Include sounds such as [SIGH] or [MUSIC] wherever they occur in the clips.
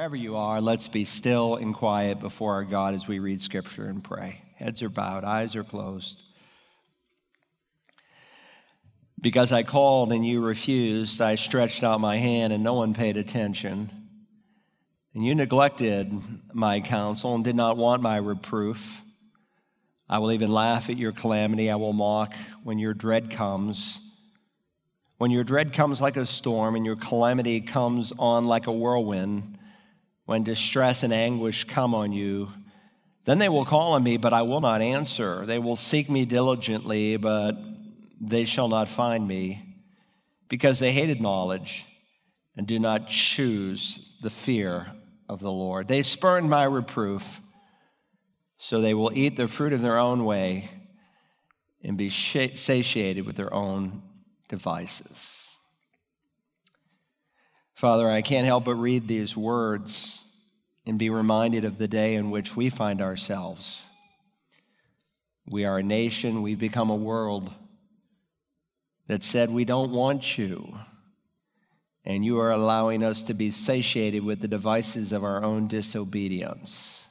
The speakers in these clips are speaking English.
Wherever you are, let's be still and quiet before our God as we read scripture and pray. Heads are bowed, eyes are closed. Because I called and you refused, I stretched out my hand and no one paid attention. And you neglected my counsel and did not want my reproof. I will even laugh at your calamity. I will mock when your dread comes. When your dread comes like a storm and your calamity comes on like a whirlwind, when distress and anguish come on you, then they will call on me, but I will not answer. They will seek me diligently, but they shall not find me, because they hated knowledge and do not choose the fear of the Lord. They spurned my reproof, so they will eat the fruit of their own way and be satiated with their own devices. Father, I can't help but read these words and be reminded of the day in which we find ourselves. We are a nation, we've become a world that said, We don't want you. And you are allowing us to be satiated with the devices of our own disobedience.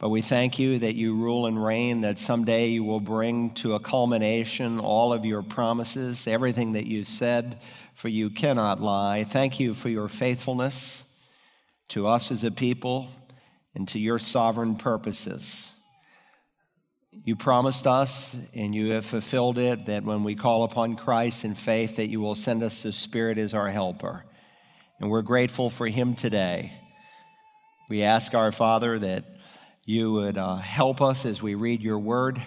But we thank you that you rule and reign, that someday you will bring to a culmination all of your promises, everything that you said for you cannot lie. Thank you for your faithfulness to us as a people and to your sovereign purposes. You promised us, and you have fulfilled it, that when we call upon Christ in faith, that you will send us the Spirit as our helper. And we're grateful for him today. We ask our Father that you would uh, help us as we read your word,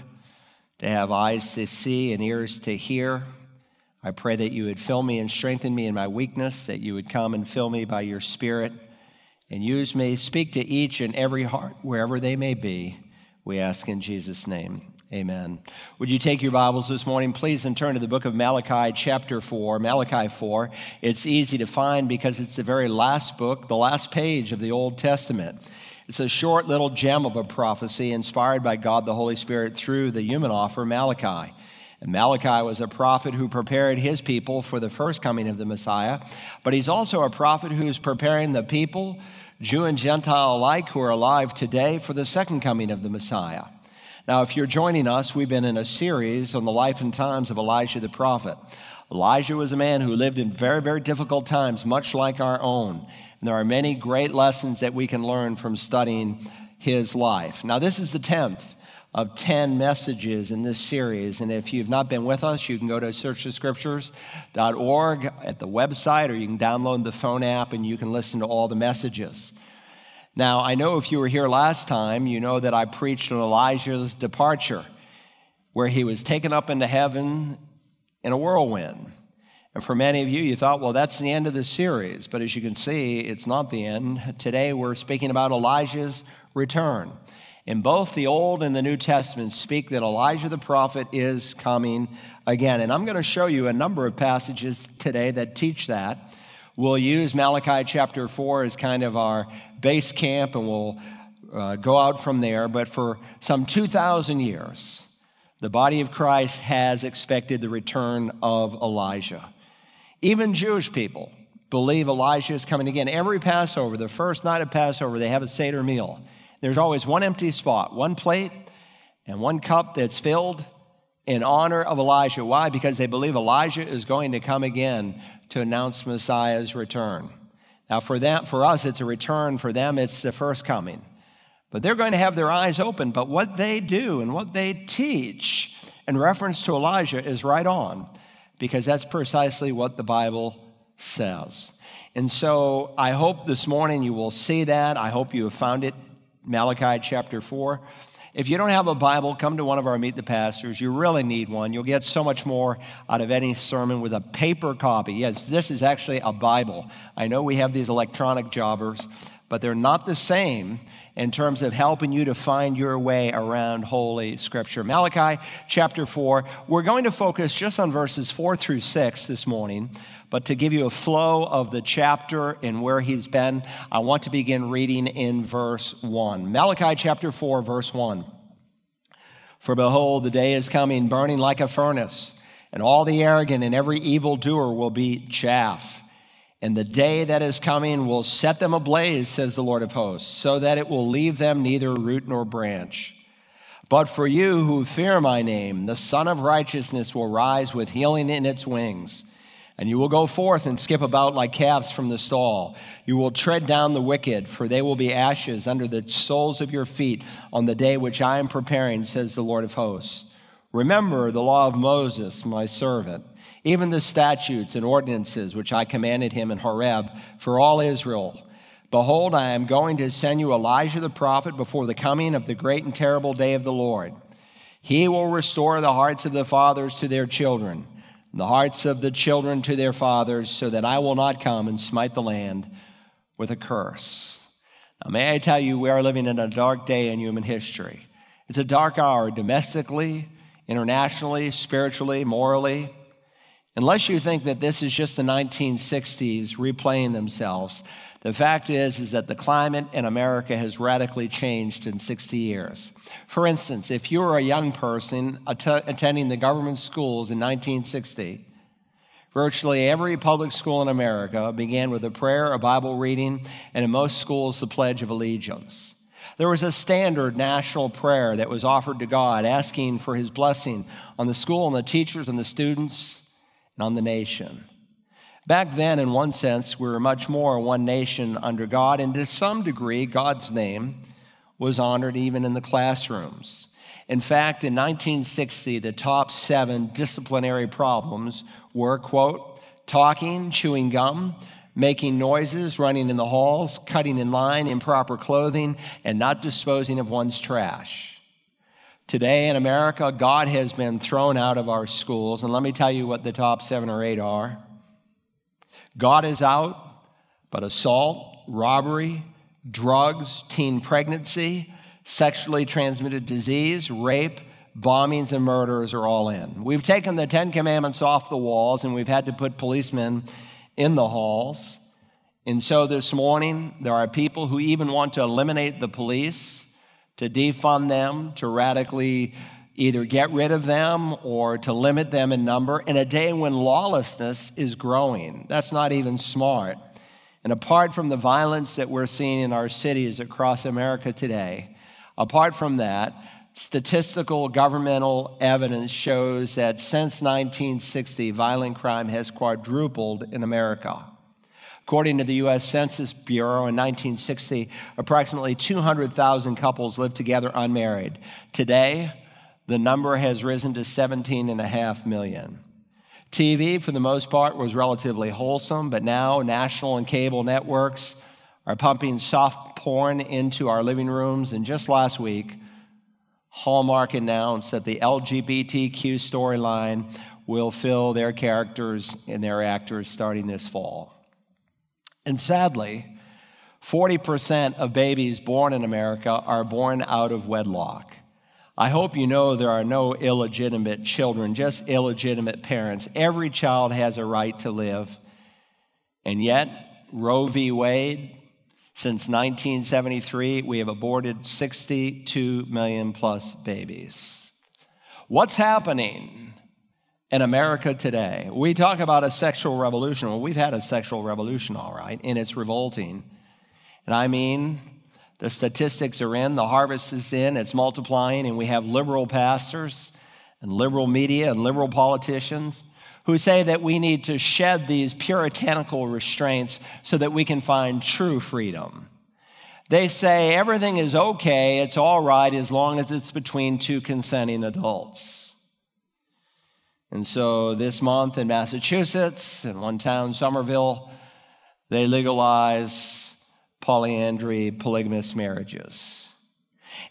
to have eyes to see and ears to hear I pray that you would fill me and strengthen me in my weakness, that you would come and fill me by your Spirit and use me. Speak to each and every heart, wherever they may be. We ask in Jesus' name. Amen. Would you take your Bibles this morning, please, and turn to the book of Malachi, chapter 4. Malachi 4. It's easy to find because it's the very last book, the last page of the Old Testament. It's a short little gem of a prophecy inspired by God the Holy Spirit through the human author, Malachi. And Malachi was a prophet who prepared his people for the first coming of the Messiah, but he's also a prophet who's preparing the people, Jew and Gentile alike, who are alive today for the second coming of the Messiah. Now, if you're joining us, we've been in a series on the life and times of Elijah the prophet. Elijah was a man who lived in very, very difficult times, much like our own. And there are many great lessons that we can learn from studying his life. Now, this is the 10th of 10 messages in this series. And if you've not been with us, you can go to searchthescriptures.org at the website, or you can download the phone app and you can listen to all the messages. Now, I know if you were here last time, you know that I preached on Elijah's departure, where he was taken up into heaven in a whirlwind. And for many of you, you thought, well, that's the end of the series. But as you can see, it's not the end. Today, we're speaking about Elijah's return. In both the Old and the New Testament speak that Elijah the prophet is coming again. And I'm going to show you a number of passages today that teach that. We'll use Malachi chapter 4 as kind of our base camp and we'll uh, go out from there. But for some 2,000 years, the body of Christ has expected the return of Elijah. Even Jewish people believe Elijah is coming again. Every Passover, the first night of Passover, they have a Seder meal. There's always one empty spot, one plate, and one cup that's filled in honor of Elijah. Why? Because they believe Elijah is going to come again to announce Messiah's return. Now, for them, for us, it's a return. For them, it's the first coming. But they're going to have their eyes open. But what they do and what they teach in reference to Elijah is right on, because that's precisely what the Bible says. And so I hope this morning you will see that. I hope you have found it Malachi chapter 4. If you don't have a Bible, come to one of our Meet the Pastors. You really need one. You'll get so much more out of any sermon with a paper copy. Yes, this is actually a Bible. I know we have these electronic jobbers, but they're not the same in terms of helping you to find your way around Holy Scripture. Malachi chapter 4, we're going to focus just on verses 4 through 6 this morning. But to give you a flow of the chapter and where he's been, I want to begin reading in verse 1. Malachi chapter 4, verse 1. For behold, the day is coming, burning like a furnace, and all the arrogant and every evildoer will be chaff. And the day that is coming will set them ablaze, says the Lord of hosts, so that it will leave them neither root nor branch. But for you who fear my name, the Sun of Righteousness will rise with healing in its wings. And you will go forth and skip about like calves from the stall. You will tread down the wicked, for they will be ashes under the soles of your feet on the day which I am preparing, says the Lord of hosts. Remember the law of Moses, my servant even the statutes and ordinances which I commanded him in Horeb for all Israel. Behold, I am going to send you Elijah the prophet before the coming of the great and terrible day of the Lord. He will restore the hearts of the fathers to their children, the hearts of the children to their fathers, so that I will not come and smite the land with a curse. Now, may I tell you, we are living in a dark day in human history. It's a dark hour domestically, internationally, spiritually, morally. Unless you think that this is just the 1960s replaying themselves, the fact is is that the climate in America has radically changed in 60 years. For instance, if you were a young person att- attending the government schools in 1960, virtually every public school in America began with a prayer, a Bible reading, and in most schools the pledge of allegiance. There was a standard national prayer that was offered to God asking for his blessing on the school and the teachers and the students and on the nation. Back then, in one sense, we were much more one nation under God, and to some degree, God's name was honored even in the classrooms. In fact, in 1960, the top seven disciplinary problems were, quote, talking, chewing gum, making noises, running in the halls, cutting in line, improper clothing, and not disposing of one's trash. Today in America, God has been thrown out of our schools. And let me tell you what the top seven or eight are God is out, but assault, robbery, drugs, teen pregnancy, sexually transmitted disease, rape, bombings, and murders are all in. We've taken the Ten Commandments off the walls and we've had to put policemen in the halls. And so this morning, there are people who even want to eliminate the police to defund them, to radically either get rid of them or to limit them in number in a day when lawlessness is growing. That's not even smart. And apart from the violence that we're seeing in our cities across America today, apart from that, statistical governmental evidence shows that since 1960, violent crime has quadrupled in America. According to the U.S. Census Bureau in 1960, approximately 200,000 couples lived together unmarried. Today, the number has risen to 17.5 million. TV, for the most part, was relatively wholesome, but now national and cable networks are pumping soft porn into our living rooms. And just last week, Hallmark announced that the LGBTQ storyline will fill their characters and their actors starting this fall. And sadly, 40% of babies born in America are born out of wedlock. I hope you know there are no illegitimate children, just illegitimate parents. Every child has a right to live. And yet, Roe v. Wade, since 1973, we have aborted 62 million plus babies. What's happening? in America today. We talk about a sexual revolution. Well, we've had a sexual revolution, all right, and it's revolting. And I mean, the statistics are in, the harvest is in, it's multiplying, and we have liberal pastors and liberal media and liberal politicians who say that we need to shed these puritanical restraints so that we can find true freedom. They say everything is okay, it's all right as long as it's between two consenting adults. And so this month in Massachusetts, in one town, Somerville, they legalize polyandry, polygamous marriages.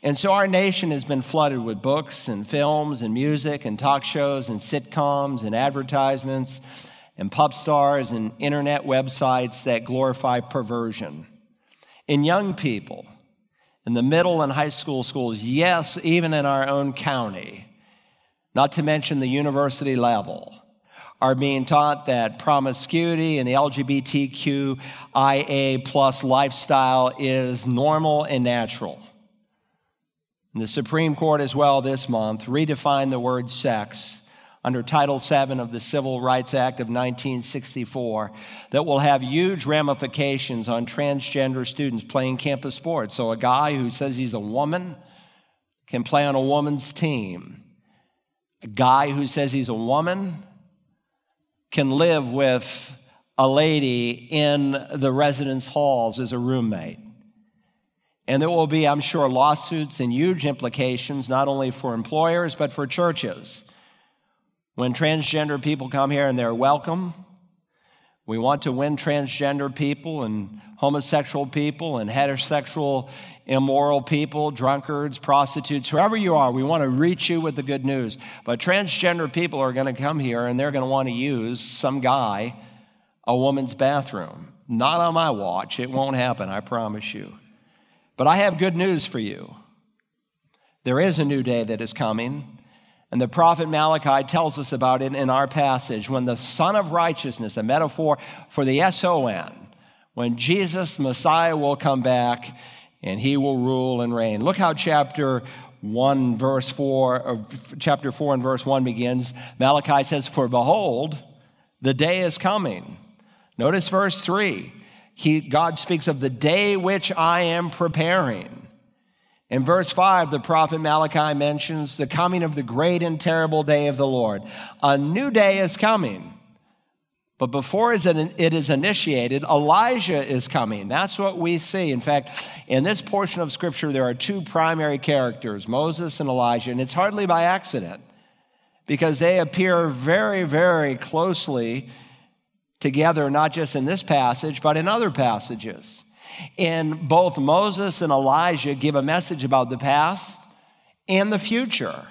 And so our nation has been flooded with books and films and music and talk shows and sitcoms and advertisements and pop stars and internet websites that glorify perversion. In young people, in the middle and high school schools, yes, even in our own county, not to mention the university level, are being taught that promiscuity and the LGBTQIA plus lifestyle is normal and natural. And the Supreme Court, as well, this month redefined the word sex under Title VII of the Civil Rights Act of 1964 that will have huge ramifications on transgender students playing campus sports. So, a guy who says he's a woman can play on a woman's team. A guy who says he's a woman can live with a lady in the residence halls as a roommate. And there will be, I'm sure, lawsuits and huge implications, not only for employers, but for churches. When transgender people come here and they're welcome, we want to win transgender people and homosexual people and heterosexual, immoral people, drunkards, prostitutes, whoever you are, we want to reach you with the good news. But transgender people are going to come here and they're going to want to use some guy, a woman's bathroom. Not on my watch. It won't happen, I promise you. But I have good news for you. There is a new day that is coming. And the prophet Malachi tells us about it in our passage when the Son of Righteousness, a metaphor for the S O N, when Jesus, Messiah, will come back and he will rule and reign. Look how chapter 1, verse 4, or chapter 4 and verse 1 begins. Malachi says, For behold, the day is coming. Notice verse 3. He, God speaks of the day which I am preparing. In verse 5, the prophet Malachi mentions the coming of the great and terrible day of the Lord. A new day is coming. But before it is initiated, Elijah is coming. That's what we see. In fact, in this portion of Scripture, there are two primary characters, Moses and Elijah, and it's hardly by accident because they appear very, very closely together, not just in this passage, but in other passages. And both Moses and Elijah give a message about the past and the future.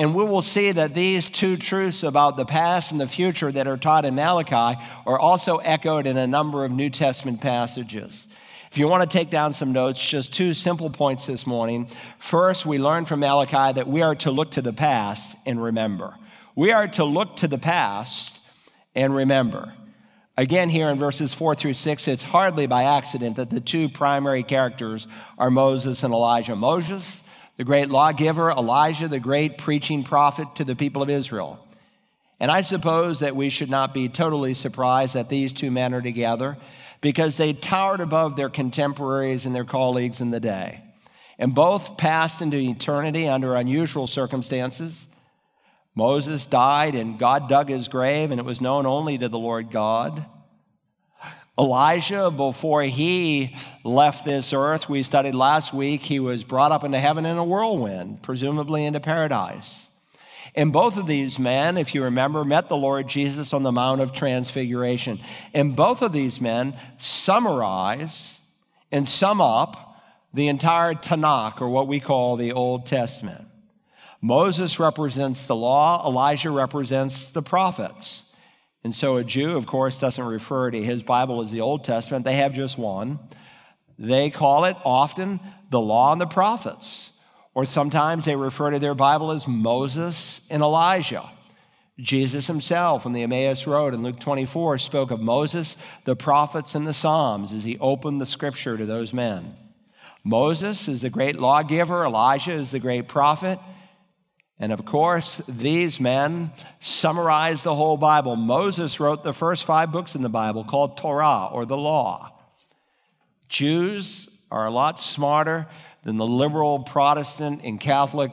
And we will see that these two truths about the past and the future that are taught in Malachi are also echoed in a number of New Testament passages. If you want to take down some notes, just two simple points this morning. First, we learn from Malachi that we are to look to the past and remember. We are to look to the past and remember. Again, here in verses four through six, it's hardly by accident that the two primary characters are Moses and Elijah. Moses, the great lawgiver, Elijah, the great preaching prophet to the people of Israel. And I suppose that we should not be totally surprised that these two men are together because they towered above their contemporaries and their colleagues in the day. And both passed into eternity under unusual circumstances. Moses died and God dug his grave, and it was known only to the Lord God. Elijah, before he left this earth, we studied last week, he was brought up into heaven in a whirlwind, presumably into paradise. And both of these men, if you remember, met the Lord Jesus on the Mount of Transfiguration. And both of these men summarize and sum up the entire Tanakh, or what we call the Old Testament. Moses represents the law, Elijah represents the prophets. And so a Jew, of course, doesn't refer to his Bible as the Old Testament, they have just one. They call it often the law and the prophets, or sometimes they refer to their Bible as Moses and Elijah. Jesus himself on the Emmaus Road in Luke 24 spoke of Moses, the prophets, and the Psalms as he opened the scripture to those men. Moses is the great lawgiver, Elijah is the great prophet. And of course, these men summarize the whole Bible. Moses wrote the first five books in the Bible called Torah or the law. Jews are a lot smarter than the liberal Protestant and Catholic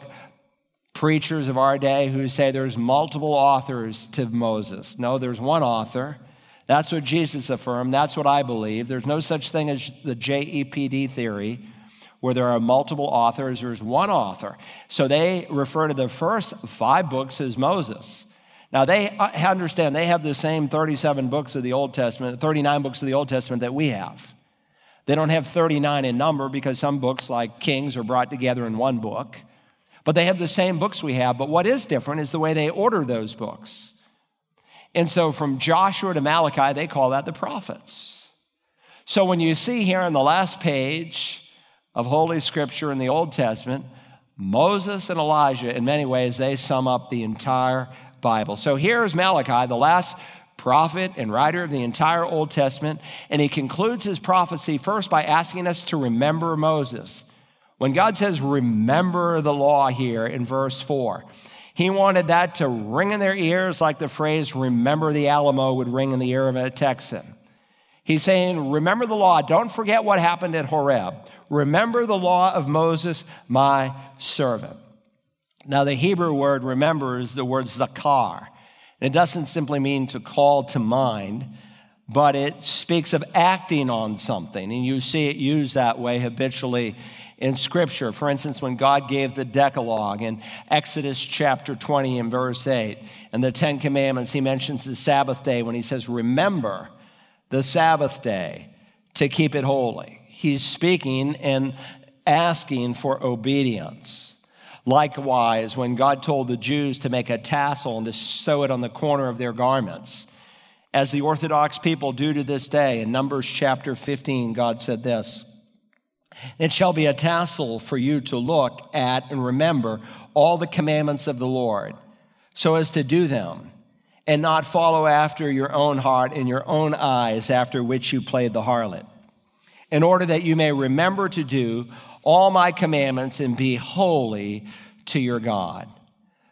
preachers of our day who say there's multiple authors to Moses. No, there's one author. That's what Jesus affirmed. That's what I believe. There's no such thing as the JEPD theory where there are multiple authors, there's one author. So they refer to the first five books as Moses. Now they uh, understand they have the same 37 books of the Old Testament, 39 books of the Old Testament that we have. They don't have 39 in number because some books, like Kings, are brought together in one book. But they have the same books we have. But what is different is the way they order those books. And so from Joshua to Malachi, they call that the prophets. So when you see here on the last page, of Holy Scripture in the Old Testament, Moses and Elijah, in many ways, they sum up the entire Bible. So here's Malachi, the last prophet and writer of the entire Old Testament, and he concludes his prophecy first by asking us to remember Moses. When God says, remember the law here in verse 4, He wanted that to ring in their ears like the phrase, remember the Alamo, would ring in the ear of a Texan. He's saying, remember the law. Don't forget what happened at Horeb. Remember the law of Moses, my servant. Now, the Hebrew word remember is the word zakar. It doesn't simply mean to call to mind, but it speaks of acting on something. And you see it used that way habitually in Scripture. For instance, when God gave the Decalogue in Exodus chapter 20 and verse 8, and the Ten Commandments, he mentions the Sabbath day when he says, Remember the Sabbath day to keep it holy. He's speaking and asking for obedience. Likewise, when God told the Jews to make a tassel and to sew it on the corner of their garments, as the Orthodox people do to this day, in Numbers chapter 15, God said this It shall be a tassel for you to look at and remember all the commandments of the Lord, so as to do them, and not follow after your own heart and your own eyes, after which you played the harlot, in order that you may remember to do all my commandments and be holy to your God.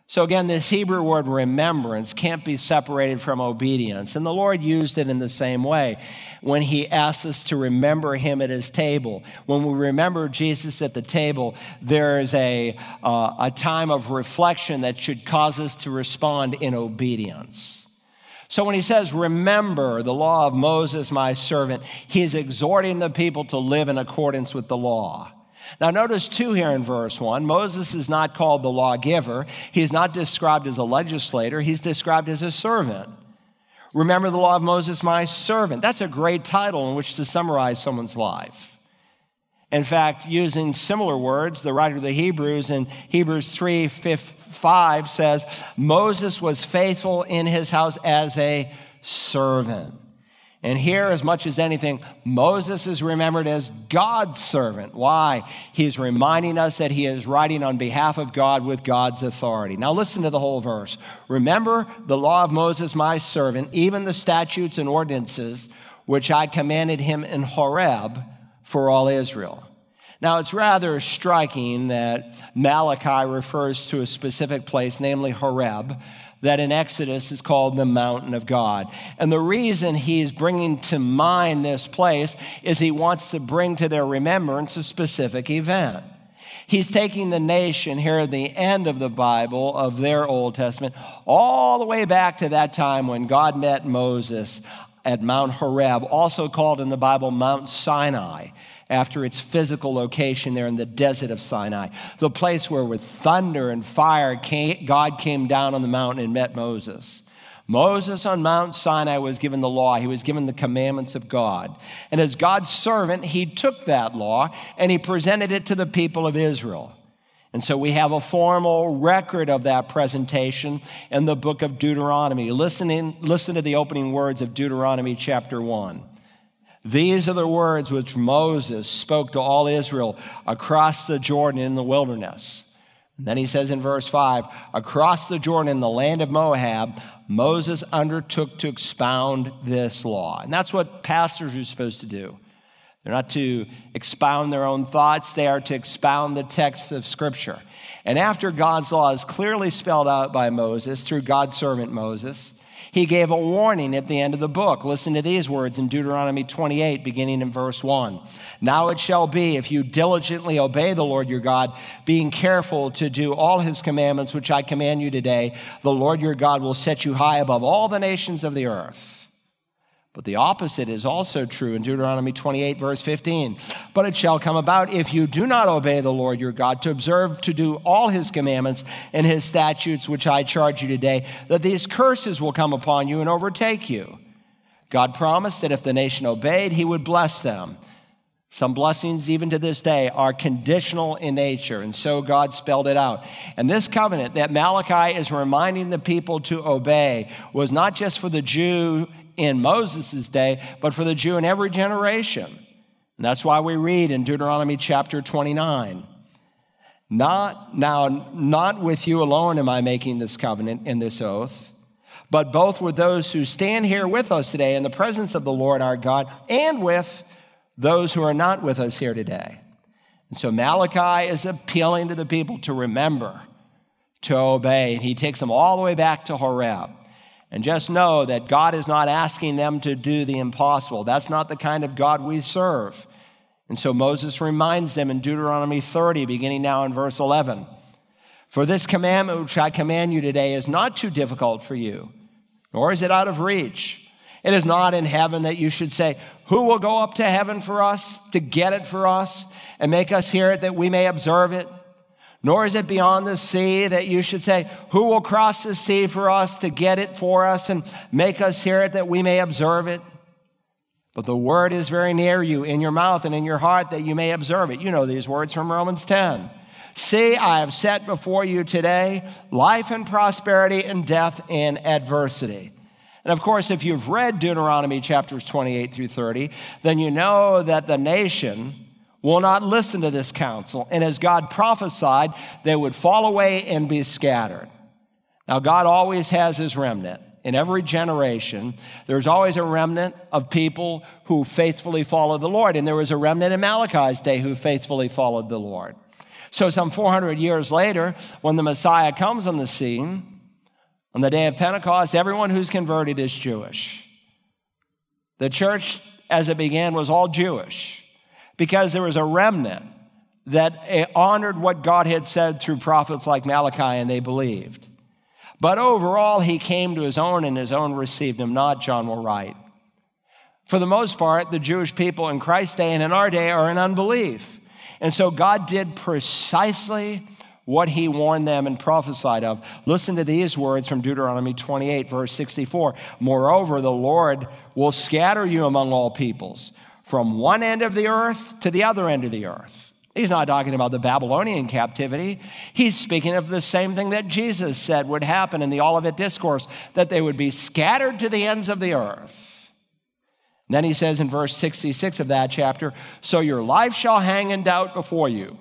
So, again, this Hebrew word remembrance can't be separated from obedience. And the Lord used it in the same way when He asked us to remember Him at His table. When we remember Jesus at the table, there is a, uh, a time of reflection that should cause us to respond in obedience. So when he says, Remember the law of Moses, my servant, he's exhorting the people to live in accordance with the law. Now, notice too here in verse 1 Moses is not called the lawgiver. He is not described as a legislator, he's described as a servant. Remember the law of Moses, my servant. That's a great title in which to summarize someone's life. In fact, using similar words, the writer of the Hebrews in Hebrews 3 5 says, Moses was faithful in his house as a servant. And here, as much as anything, Moses is remembered as God's servant. Why? He's reminding us that he is writing on behalf of God with God's authority. Now, listen to the whole verse. Remember the law of Moses, my servant, even the statutes and ordinances which I commanded him in Horeb for all Israel. Now, it's rather striking that Malachi refers to a specific place, namely Horeb that in Exodus is called the mountain of God. And the reason he's bringing to mind this place is he wants to bring to their remembrance a specific event. He's taking the nation here at the end of the Bible, of their Old Testament, all the way back to that time when God met Moses at Mount Horeb, also called in the Bible Mount Sinai after its physical location there in the desert of Sinai, the place where with thunder and fire God came down on the mountain and met Moses. Moses on Mount Sinai was given the law. He was given the commandments of God. And as God's servant, he took that law and he presented it to the people of Israel. And so we have a formal record of that presentation in the book of Deuteronomy. Listen, in, listen to the opening words of Deuteronomy chapter 1. These are the words which Moses spoke to all Israel across the Jordan in the wilderness. And then he says in verse 5 Across the Jordan in the land of Moab, Moses undertook to expound this law. And that's what pastors are supposed to do. They're not to expound their own thoughts, they are to expound the text of Scripture. And after God's law is clearly spelled out by Moses through God's servant Moses, he gave a warning at the end of the book. Listen to these words in Deuteronomy 28, beginning in verse 1. Now it shall be, if you diligently obey the Lord your God, being careful to do all his commandments, which I command you today, the Lord your God will set you high above all the nations of the earth. But the opposite is also true in Deuteronomy 28, verse 15. But it shall come about if you do not obey the Lord your God to observe to do all his commandments and his statutes, which I charge you today, that these curses will come upon you and overtake you. God promised that if the nation obeyed, he would bless them. Some blessings, even to this day, are conditional in nature, and so God spelled it out. And this covenant that Malachi is reminding the people to obey was not just for the Jew in Moses' day, but for the Jew in every generation. And that's why we read in Deuteronomy chapter 29. Not now, not with you alone am I making this covenant and this oath, but both with those who stand here with us today in the presence of the Lord our God, and with those who are not with us here today. And so Malachi is appealing to the people to remember to obey. And he takes them all the way back to Horeb. And just know that God is not asking them to do the impossible. That's not the kind of God we serve. And so Moses reminds them in Deuteronomy 30, beginning now in verse 11 For this commandment which I command you today is not too difficult for you, nor is it out of reach. It is not in heaven that you should say, Who will go up to heaven for us to get it for us and make us hear it that we may observe it? Nor is it beyond the sea that you should say, Who will cross the sea for us to get it for us and make us hear it that we may observe it? But the word is very near you, in your mouth and in your heart, that you may observe it. You know these words from Romans 10. See, I have set before you today life and prosperity and death and adversity. And of course, if you've read Deuteronomy chapters 28 through 30, then you know that the nation will not listen to this counsel. And as God prophesied, they would fall away and be scattered. Now, God always has his remnant. In every generation, there's always a remnant of people who faithfully follow the Lord. And there was a remnant in Malachi's day who faithfully followed the Lord. So, some 400 years later, when the Messiah comes on the scene, on the day of Pentecost, everyone who's converted is Jewish. The church, as it began, was all Jewish because there was a remnant that eh, honored what God had said through prophets like Malachi and they believed. But overall, he came to his own and his own received him not, John will write. For the most part, the Jewish people in Christ's day and in our day are in unbelief. And so God did precisely what he warned them and prophesied of. Listen to these words from Deuteronomy 28, verse 64. Moreover, the Lord will scatter you among all peoples from one end of the earth to the other end of the earth. He's not talking about the Babylonian captivity. He's speaking of the same thing that Jesus said would happen in the Olivet Discourse that they would be scattered to the ends of the earth. And then he says in verse 66 of that chapter So your life shall hang in doubt before you,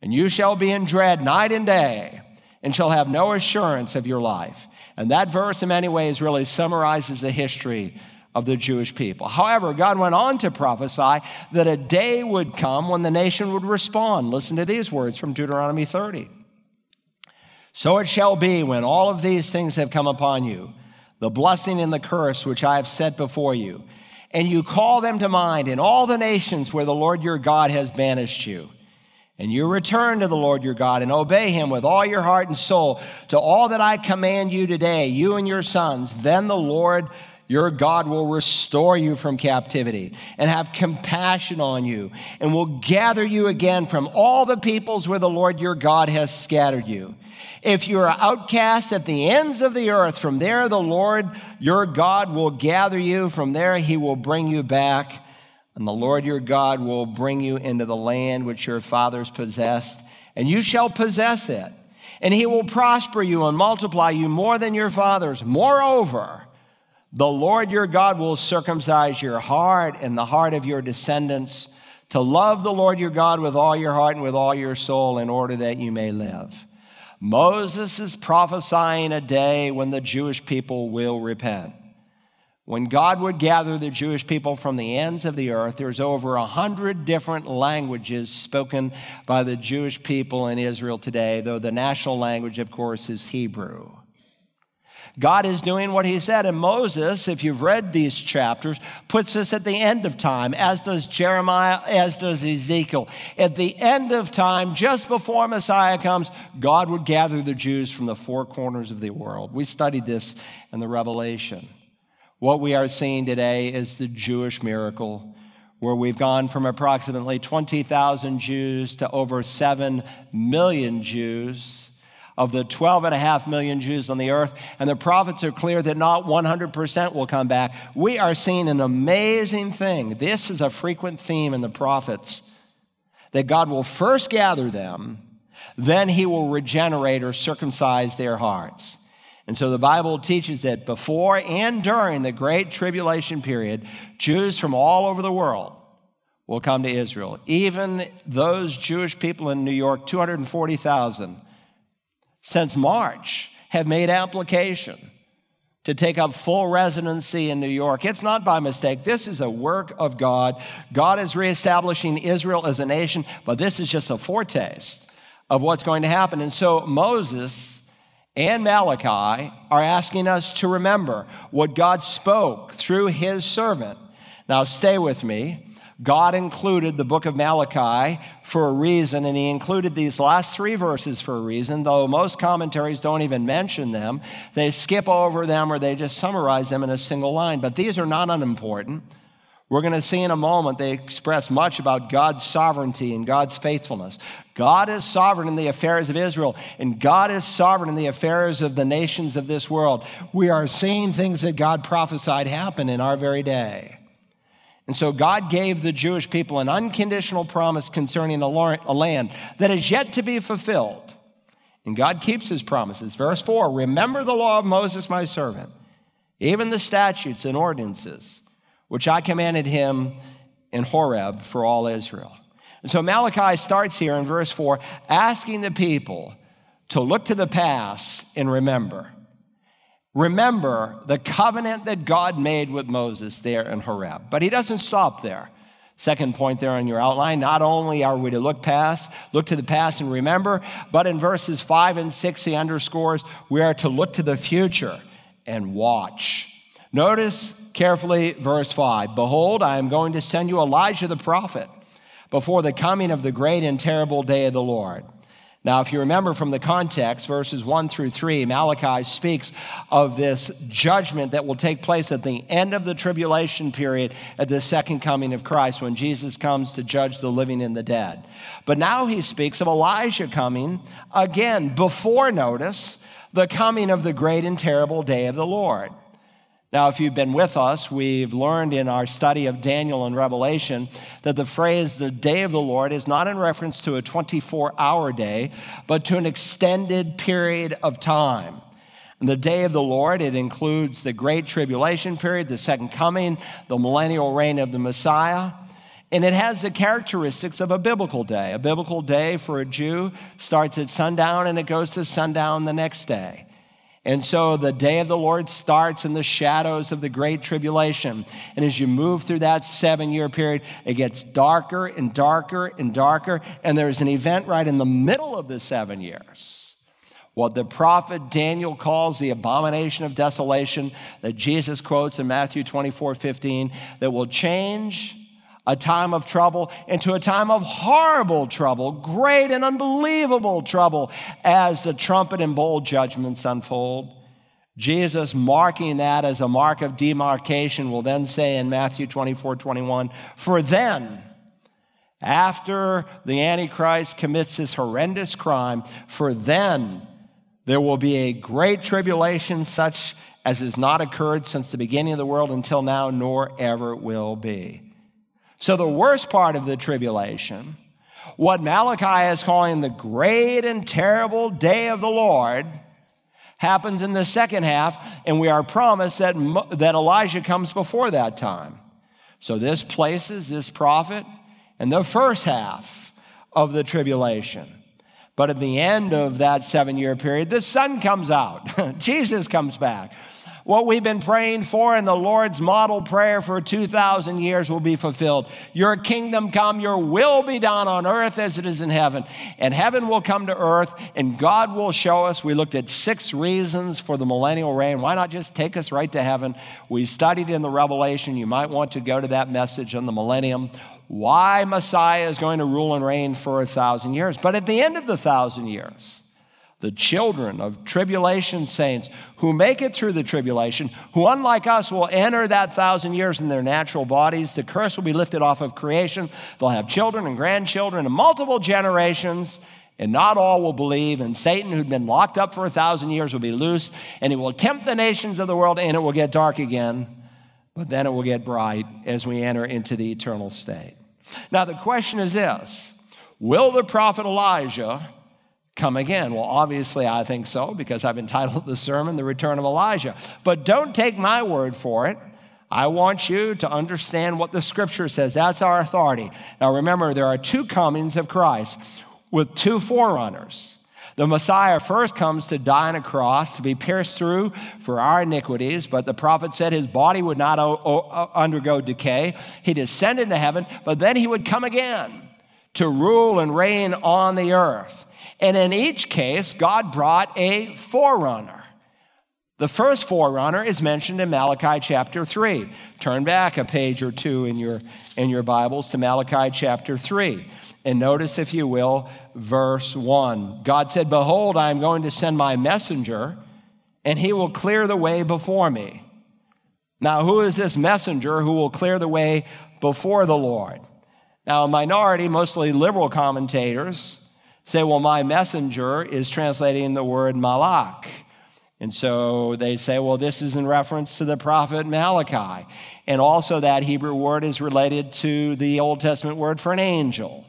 and you shall be in dread night and day, and shall have no assurance of your life. And that verse, in many ways, really summarizes the history of the Jewish people. However, God went on to prophesy that a day would come when the nation would respond. Listen to these words from Deuteronomy 30. So it shall be when all of these things have come upon you, the blessing and the curse which I have set before you, and you call them to mind in all the nations where the Lord your God has banished you. And you return to the Lord your God and obey him with all your heart and soul to all that I command you today, you and your sons. Then the Lord your God will restore you from captivity and have compassion on you and will gather you again from all the peoples where the Lord your God has scattered you. If you are outcast at the ends of the earth, from there the Lord your God will gather you. From there he will bring you back. And the Lord your God will bring you into the land which your fathers possessed, and you shall possess it. And he will prosper you and multiply you more than your fathers. Moreover, the Lord your God will circumcise your heart and the heart of your descendants to love the Lord your God with all your heart and with all your soul in order that you may live. Moses is prophesying a day when the Jewish people will repent. When God would gather the Jewish people from the ends of the earth, there's over a hundred different languages spoken by the Jewish people in Israel today, though the national language, of course, is Hebrew. God is doing what he said. And Moses, if you've read these chapters, puts us at the end of time, as does Jeremiah, as does Ezekiel. At the end of time, just before Messiah comes, God would gather the Jews from the four corners of the world. We studied this in the Revelation. What we are seeing today is the Jewish miracle where we've gone from approximately 20,000 Jews to over 7 million Jews of the 12 and a half million Jews on the earth, and the prophets are clear that not 100% will come back. We are seeing an amazing thing. This is a frequent theme in the prophets that God will first gather them, then he will regenerate or circumcise their hearts. And so the Bible teaches that before and during the great tribulation period, Jews from all over the world will come to Israel. Even those Jewish people in New York, 240,000, since March have made application to take up full residency in New York. It's not by mistake. This is a work of God. God is reestablishing Israel as a nation, but this is just a foretaste of what's going to happen. And so Moses and Malachi are asking us to remember what God spoke through his servant. Now, stay with me. God included the book of Malachi for a reason, and He included these last three verses for a reason, though most commentaries don't even mention them. They skip over them or they just summarize them in a single line. But these are not unimportant. We're going to see in a moment they express much about God's sovereignty and God's faithfulness. God is sovereign in the affairs of Israel, and God is sovereign in the affairs of the nations of this world. We are seeing things that God prophesied happen in our very day. And so God gave the Jewish people an unconditional promise concerning a land that is yet to be fulfilled. And God keeps his promises. Verse 4 Remember the law of Moses, my servant, even the statutes and ordinances which I commanded him in Horeb for all Israel. And so Malachi starts here in verse 4 asking the people to look to the past and remember. Remember the covenant that God made with Moses there in Horeb. But he doesn't stop there. Second point there on your outline, not only are we to look past, look to the past and remember, but in verses 5 and 6 he underscores we are to look to the future and watch. Notice carefully verse 5 Behold, I am going to send you Elijah the prophet before the coming of the great and terrible day of the Lord. Now, if you remember from the context, verses 1 through 3, Malachi speaks of this judgment that will take place at the end of the tribulation period at the second coming of Christ when Jesus comes to judge the living and the dead. But now he speaks of Elijah coming again before, notice, the coming of the great and terrible day of the Lord. Now, if you've been with us, we've learned in our study of Daniel and Revelation that the phrase the day of the Lord is not in reference to a 24 hour day, but to an extended period of time. And the day of the Lord, it includes the great tribulation period, the second coming, the millennial reign of the Messiah. And it has the characteristics of a biblical day. A biblical day for a Jew starts at sundown and it goes to sundown the next day. And so the day of the Lord starts in the shadows of the great tribulation. And as you move through that seven year period, it gets darker and darker and darker. And there's an event right in the middle of the seven years. What the prophet Daniel calls the abomination of desolation that Jesus quotes in Matthew 24 15, that will change a time of trouble into a time of horrible trouble, great and unbelievable trouble as the trumpet and bowl judgments unfold. Jesus, marking that as a mark of demarcation, will then say in Matthew 24 21, For then, after the Antichrist commits this horrendous crime, for then there will be a great tribulation such as has not occurred since the beginning of the world until now, nor ever will be. So, the worst part of the tribulation, what Malachi is calling the great and terrible day of the Lord, happens in the second half, and we are promised that, that Elijah comes before that time. So, this places this prophet in the first half of the tribulation. But at the end of that seven year period, the sun comes out, [LAUGHS] Jesus comes back what we've been praying for in the Lord's model prayer for 2,000 years will be fulfilled. Your kingdom come, your will be done on earth as it is in heaven. And heaven will come to earth, and God will show us. We looked at six reasons for the millennial reign. Why not just take us right to heaven? We studied in the Revelation. You might want to go to that message on the millennium why Messiah is going to rule and reign for a thousand years. But at the end of the thousand years, the children of tribulation saints who make it through the tribulation, who, unlike us, will enter that thousand years in their natural bodies. The curse will be lifted off of creation. They'll have children and grandchildren and multiple generations, and not all will believe. And Satan, who'd been locked up for a thousand years, will be loose, and he will tempt the nations of the world, and it will get dark again. But then it will get bright as we enter into the eternal state. Now, the question is this Will the prophet Elijah? Come again? Well, obviously, I think so because I've entitled the sermon The Return of Elijah. But don't take my word for it. I want you to understand what the scripture says. That's our authority. Now, remember, there are two comings of Christ with two forerunners. The Messiah first comes to die on a cross, to be pierced through for our iniquities, but the prophet said his body would not undergo decay. He descended into heaven, but then he would come again to rule and reign on the earth. And in each case, God brought a forerunner. The first forerunner is mentioned in Malachi chapter 3. Turn back a page or two in your, in your Bibles to Malachi chapter 3. And notice, if you will, verse 1. God said, Behold, I am going to send my messenger, and he will clear the way before me. Now, who is this messenger who will clear the way before the Lord? Now, a minority, mostly liberal commentators, say, well, my messenger is translating the word malak. And so they say, well, this is in reference to the prophet Malachi. And also, that Hebrew word is related to the Old Testament word for an angel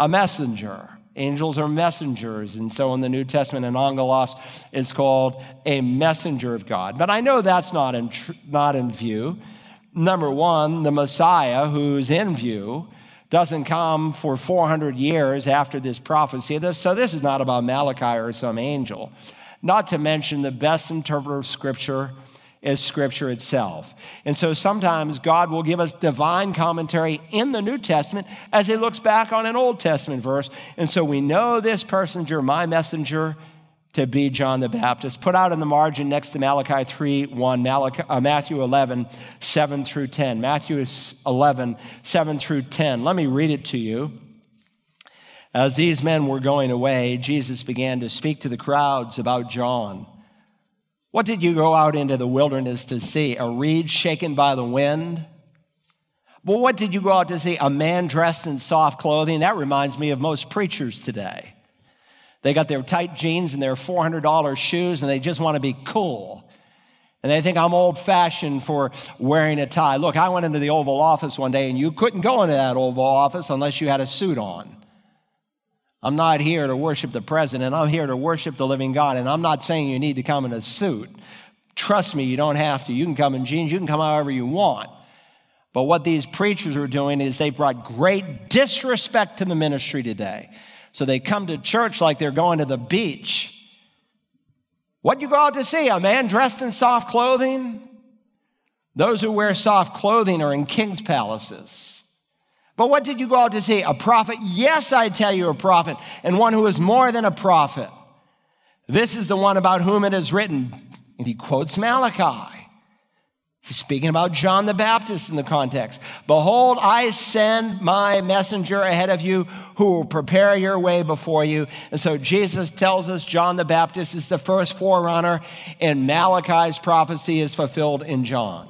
a messenger. Angels are messengers. And so in the New Testament, an angelos is called a messenger of God. But I know that's not in, tr- not in view. Number one, the Messiah, who's in view, doesn't come for 400 years after this prophecy. So this is not about Malachi or some angel. Not to mention the best interpreter of Scripture is Scripture itself. And so sometimes God will give us divine commentary in the New Testament as he looks back on an Old Testament verse. And so we know this messenger, my messenger, to be John the Baptist. Put out in the margin next to Malachi 3 1, Malachi, uh, Matthew 11, 7 through 10. Matthew 11, 7 through 10. Let me read it to you. As these men were going away, Jesus began to speak to the crowds about John. What did you go out into the wilderness to see? A reed shaken by the wind? Well, what did you go out to see? A man dressed in soft clothing? That reminds me of most preachers today. They got their tight jeans and their $400 shoes, and they just want to be cool. And they think I'm old fashioned for wearing a tie. Look, I went into the Oval Office one day, and you couldn't go into that Oval Office unless you had a suit on. I'm not here to worship the president. I'm here to worship the living God. And I'm not saying you need to come in a suit. Trust me, you don't have to. You can come in jeans, you can come however you want. But what these preachers are doing is they've brought great disrespect to the ministry today. So they come to church like they're going to the beach. What do you go out to see? A man dressed in soft clothing? Those who wear soft clothing are in king's palaces. But what did you go out to see? A prophet? Yes, I tell you, a prophet, and one who is more than a prophet. This is the one about whom it is written. And he quotes Malachi. He's speaking about John the Baptist in the context. Behold, I send my messenger ahead of you who will prepare your way before you. And so Jesus tells us John the Baptist is the first forerunner, and Malachi's prophecy is fulfilled in John.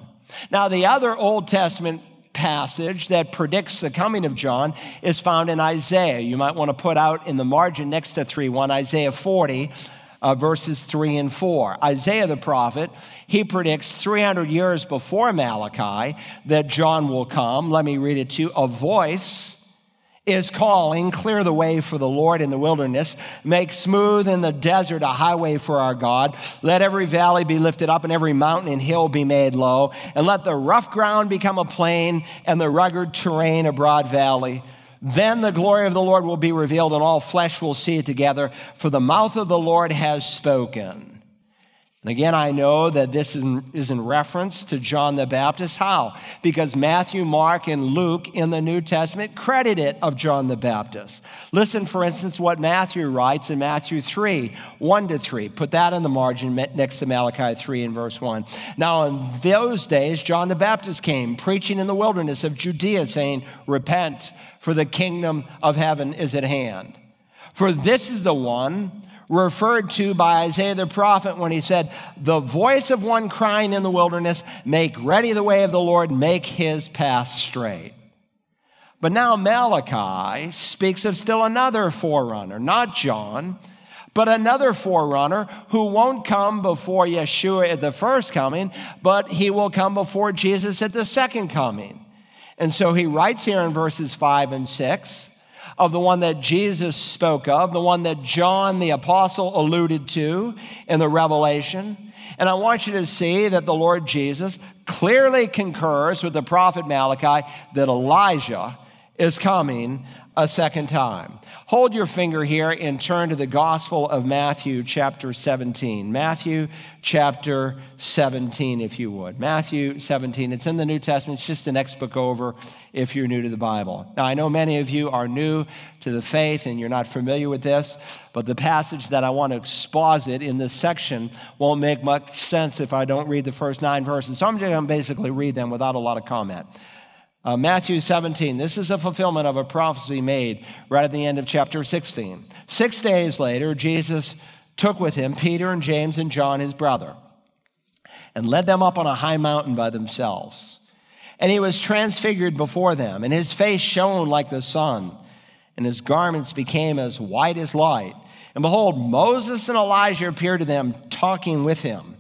Now, the other Old Testament passage that predicts the coming of John is found in Isaiah. You might want to put out in the margin next to 3 1, Isaiah 40. Uh, verses 3 and 4. Isaiah the prophet, he predicts 300 years before Malachi that John will come. Let me read it to you. A voice is calling, clear the way for the Lord in the wilderness, make smooth in the desert a highway for our God. Let every valley be lifted up and every mountain and hill be made low, and let the rough ground become a plain and the rugged terrain a broad valley. Then the glory of the Lord will be revealed, and all flesh will see it together, for the mouth of the Lord has spoken. And again, I know that this is in, reference to John the Baptist. How? Because Matthew, Mark, and Luke in the New Testament credit it of John the Baptist. Listen, for instance, what Matthew writes in Matthew 3 1 to 3. Put that in the margin next to Malachi 3 and verse 1. Now, in those days, John the Baptist came, preaching in the wilderness of Judea, saying, Repent, for the kingdom of heaven is at hand. For this is the one referred to by Isaiah the prophet when he said, The voice of one crying in the wilderness, Make ready the way of the Lord, make his path straight. But now Malachi speaks of still another forerunner, not John, but another forerunner who won't come before Yeshua at the first coming, but he will come before Jesus at the second coming. And so he writes here in verses 5 and 6 of the one that Jesus spoke of, the one that John the apostle alluded to in the Revelation. And I want you to see that the Lord Jesus clearly concurs with the prophet Malachi that Elijah is coming a second time. Hold your finger here and turn to the Gospel of Matthew, chapter 17. Matthew, chapter 17, if you would. Matthew 17. It's in the New Testament. It's just the next book over if you're new to the Bible. Now, I know many of you are new to the faith and you're not familiar with this, but the passage that I want to exposit in this section won't make much sense if I don't read the first nine verses. So I'm just going to basically read them without a lot of comment. Uh, Matthew 17, this is a fulfillment of a prophecy made right at the end of chapter 16. Six days later, Jesus took with him Peter and James and John, his brother, and led them up on a high mountain by themselves. And he was transfigured before them, and his face shone like the sun, and his garments became as white as light. And behold, Moses and Elijah appeared to them, talking with him.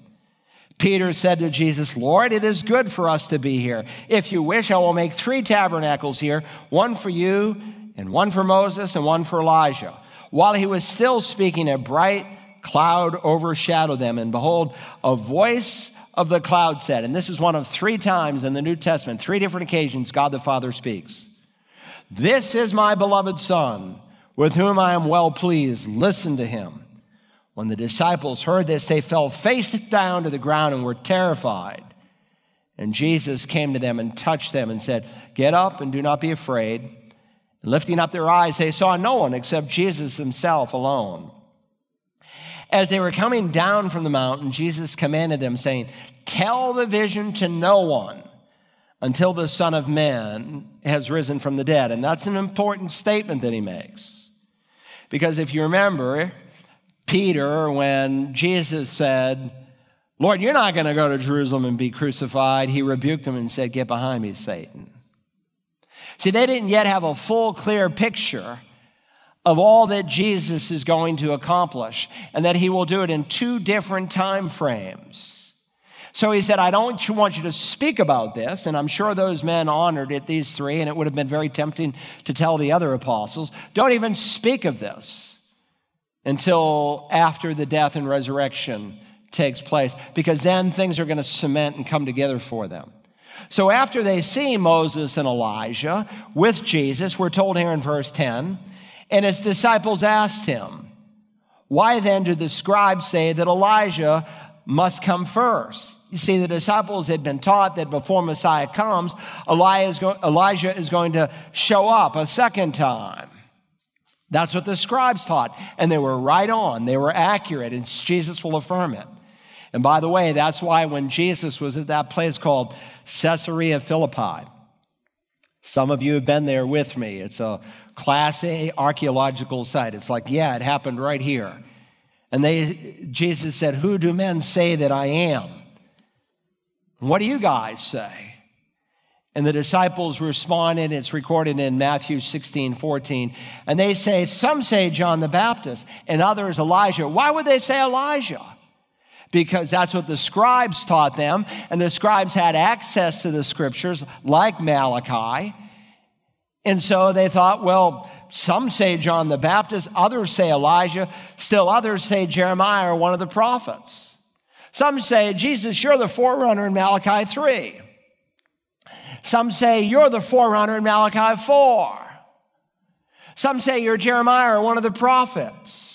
Peter said to Jesus, Lord, it is good for us to be here. If you wish, I will make three tabernacles here one for you, and one for Moses, and one for Elijah. While he was still speaking, a bright cloud overshadowed them, and behold, a voice of the cloud said, and this is one of three times in the New Testament, three different occasions, God the Father speaks. This is my beloved Son, with whom I am well pleased. Listen to him. When the disciples heard this, they fell face down to the ground and were terrified. And Jesus came to them and touched them and said, Get up and do not be afraid. And lifting up their eyes, they saw no one except Jesus himself alone. As they were coming down from the mountain, Jesus commanded them, saying, Tell the vision to no one until the Son of Man has risen from the dead. And that's an important statement that he makes. Because if you remember, Peter when Jesus said, Lord, you're not going to go to Jerusalem and be crucified. He rebuked him and said, Get behind me, Satan. See, they didn't yet have a full, clear picture of all that Jesus is going to accomplish and that he will do it in two different time frames. So he said, I don't want you to speak about this. And I'm sure those men honored it, these three, and it would have been very tempting to tell the other apostles, don't even speak of this until after the death and resurrection takes place, because then things are going to cement and come together for them. So after they see Moses and Elijah with Jesus, we're told here in verse 10, and his disciples asked him, Why then do the scribes say that Elijah must come first? You see, the disciples had been taught that before Messiah comes, Elijah is going to show up a second time. That's what the scribes taught. And they were right on, they were accurate, and Jesus will affirm it. And by the way, that's why when Jesus was at that place called Caesarea Philippi, some of you have been there with me. It's a class A archaeological site. It's like, yeah, it happened right here. And they Jesus said, Who do men say that I am? what do you guys say? And the disciples responded, it's recorded in Matthew 16, 14. And they say, Some say John the Baptist, and others Elijah. Why would they say Elijah? Because that's what the scribes taught them, and the scribes had access to the scriptures, like Malachi. And so they thought, well, some say John the Baptist, others say Elijah, still others say Jeremiah or one of the prophets. Some say, Jesus, you're the forerunner in Malachi 3. Some say you're the forerunner in Malachi 4. Some say you're Jeremiah or one of the prophets.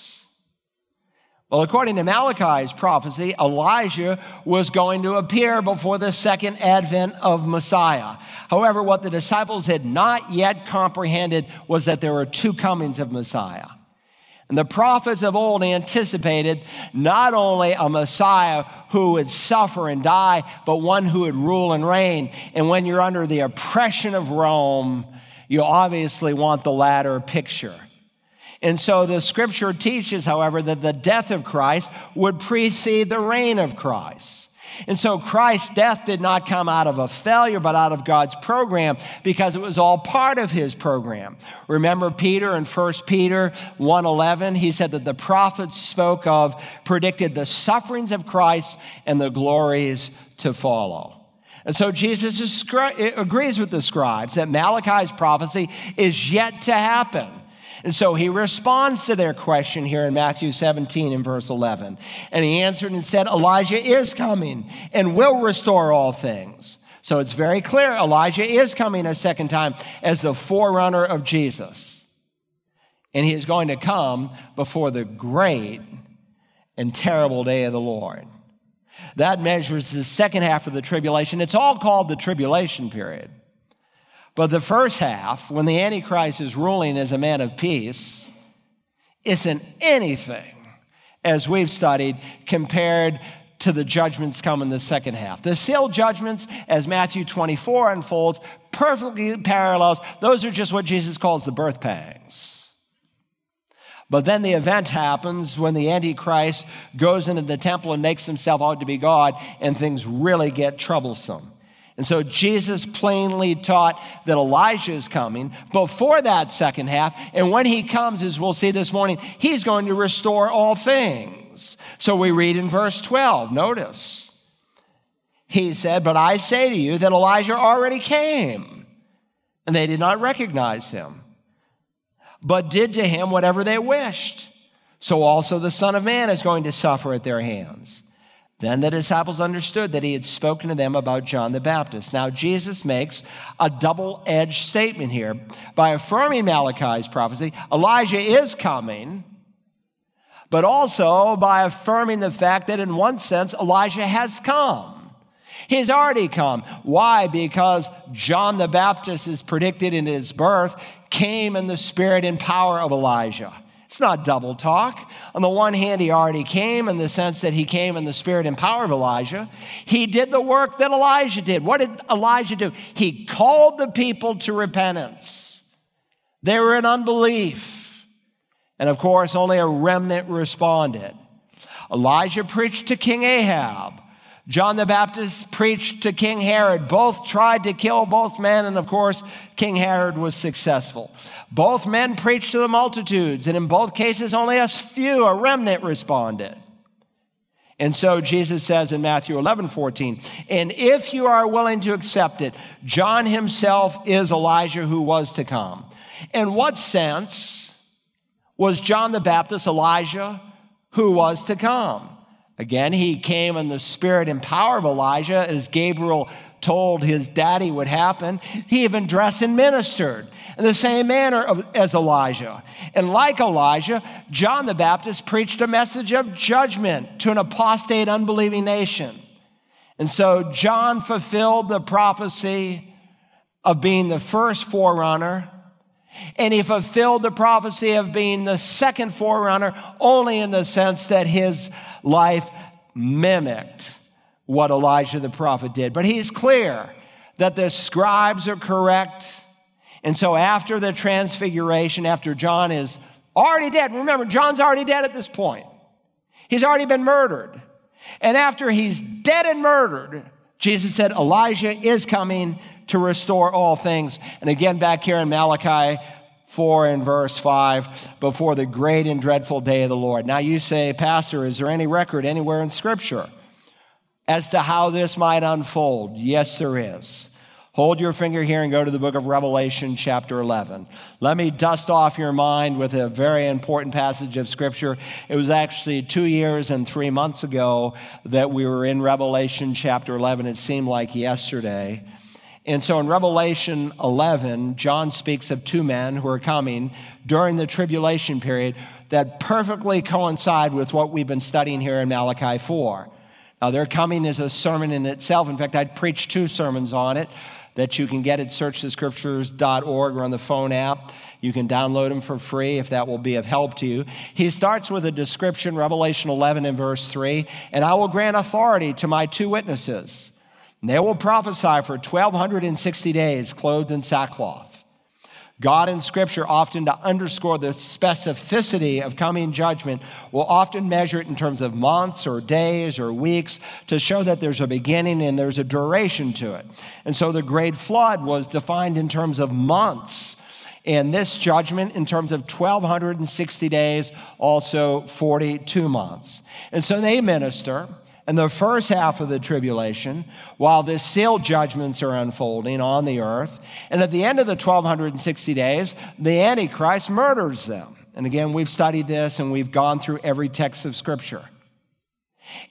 Well, according to Malachi's prophecy, Elijah was going to appear before the second advent of Messiah. However, what the disciples had not yet comprehended was that there were two comings of Messiah. And the prophets of old anticipated not only a Messiah who would suffer and die, but one who would rule and reign. And when you're under the oppression of Rome, you obviously want the latter picture. And so the scripture teaches, however, that the death of Christ would precede the reign of Christ. And so Christ's death did not come out of a failure, but out of God's program because it was all part of his program. Remember Peter in 1 Peter 1:11, he said that the prophets spoke of, predicted the sufferings of Christ and the glories to follow. And so Jesus agrees with the scribes that Malachi's prophecy is yet to happen. And so he responds to their question here in Matthew 17 in verse 11. And he answered and said, Elijah is coming and will restore all things. So it's very clear Elijah is coming a second time as the forerunner of Jesus. and he is going to come before the great and terrible day of the Lord. That measures the second half of the tribulation. It's all called the tribulation period. But the first half, when the Antichrist is ruling as a man of peace, isn't anything, as we've studied, compared to the judgments come in the second half. The seal judgments, as Matthew 24 unfolds, perfectly parallels. Those are just what Jesus calls the birth pangs. But then the event happens when the Antichrist goes into the temple and makes himself out to be God, and things really get troublesome. And so Jesus plainly taught that Elijah is coming before that second half. And when he comes, as we'll see this morning, he's going to restore all things. So we read in verse 12, notice. He said, But I say to you that Elijah already came, and they did not recognize him but did to him whatever they wished. So also the Son of Man is going to suffer at their hands. Then the disciples understood that he had spoken to them about John the Baptist. Now, Jesus makes a double edged statement here. By affirming Malachi's prophecy, Elijah is coming, but also by affirming the fact that, in one sense, Elijah has come. He's already come. Why? Because John the Baptist is predicted in his birth came in the spirit and power of Elijah. It's not double talk. On the one hand, he already came in the sense that he came in the spirit and power of Elijah. He did the work that Elijah did. What did Elijah do? He called the people to repentance. They were in unbelief. And of course, only a remnant responded. Elijah preached to King Ahab. John the Baptist preached to King Herod. Both tried to kill both men, and of course, King Herod was successful. Both men preached to the multitudes, and in both cases, only a few, a remnant, responded. And so Jesus says in Matthew 11, 14, and if you are willing to accept it, John himself is Elijah who was to come. In what sense was John the Baptist Elijah who was to come? Again, he came in the spirit and power of Elijah, as Gabriel told his daddy would happen. He even dressed and ministered in the same manner as Elijah. And like Elijah, John the Baptist preached a message of judgment to an apostate, unbelieving nation. And so John fulfilled the prophecy of being the first forerunner. And he fulfilled the prophecy of being the second forerunner only in the sense that his life mimicked what Elijah the prophet did. But he's clear that the scribes are correct. And so after the transfiguration, after John is already dead, remember, John's already dead at this point, he's already been murdered. And after he's dead and murdered, Jesus said, Elijah is coming to restore all things. And again, back here in Malachi 4 and verse 5 before the great and dreadful day of the Lord. Now you say, Pastor, is there any record anywhere in Scripture as to how this might unfold? Yes, there is. Hold your finger here and go to the book of Revelation, chapter 11. Let me dust off your mind with a very important passage of Scripture. It was actually two years and three months ago that we were in Revelation, chapter 11. It seemed like yesterday. And so in Revelation 11, John speaks of two men who are coming during the tribulation period that perfectly coincide with what we've been studying here in Malachi 4. Now, their coming is a sermon in itself. In fact, I'd preach two sermons on it that you can get at searchthescriptures.org or on the phone app. You can download them for free if that will be of help to you. He starts with a description, Revelation 11 and verse 3, and I will grant authority to my two witnesses and they will prophesy for 1,260 days clothed in sackcloth. God in Scripture, often to underscore the specificity of coming judgment, will often measure it in terms of months or days or weeks to show that there's a beginning and there's a duration to it. And so the great flood was defined in terms of months. And this judgment, in terms of 1,260 days, also 42 months. And so they minister in the first half of the tribulation, while the seal judgments are unfolding on the earth. And at the end of the 1260 days, the Antichrist murders them. And again, we've studied this and we've gone through every text of Scripture.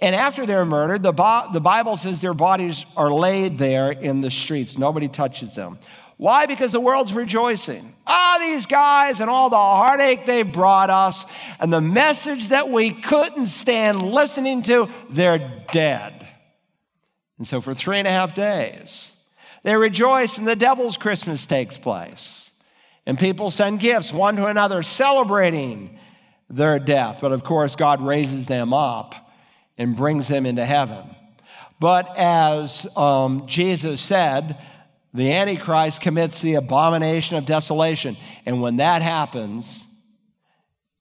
And after they're murdered, the, the Bible says their bodies are laid there in the streets. Nobody touches them. Why? Because the world's rejoicing. Ah, these guys and all the heartache they've brought us, and the message that we couldn't stand listening to, they're dead. And so for three and a half days, they rejoice, and the devil's Christmas takes place. And people send gifts one to another, celebrating their death. But of course, God raises them up and brings them into heaven. But as um, Jesus said, the Antichrist commits the abomination of desolation. And when that happens,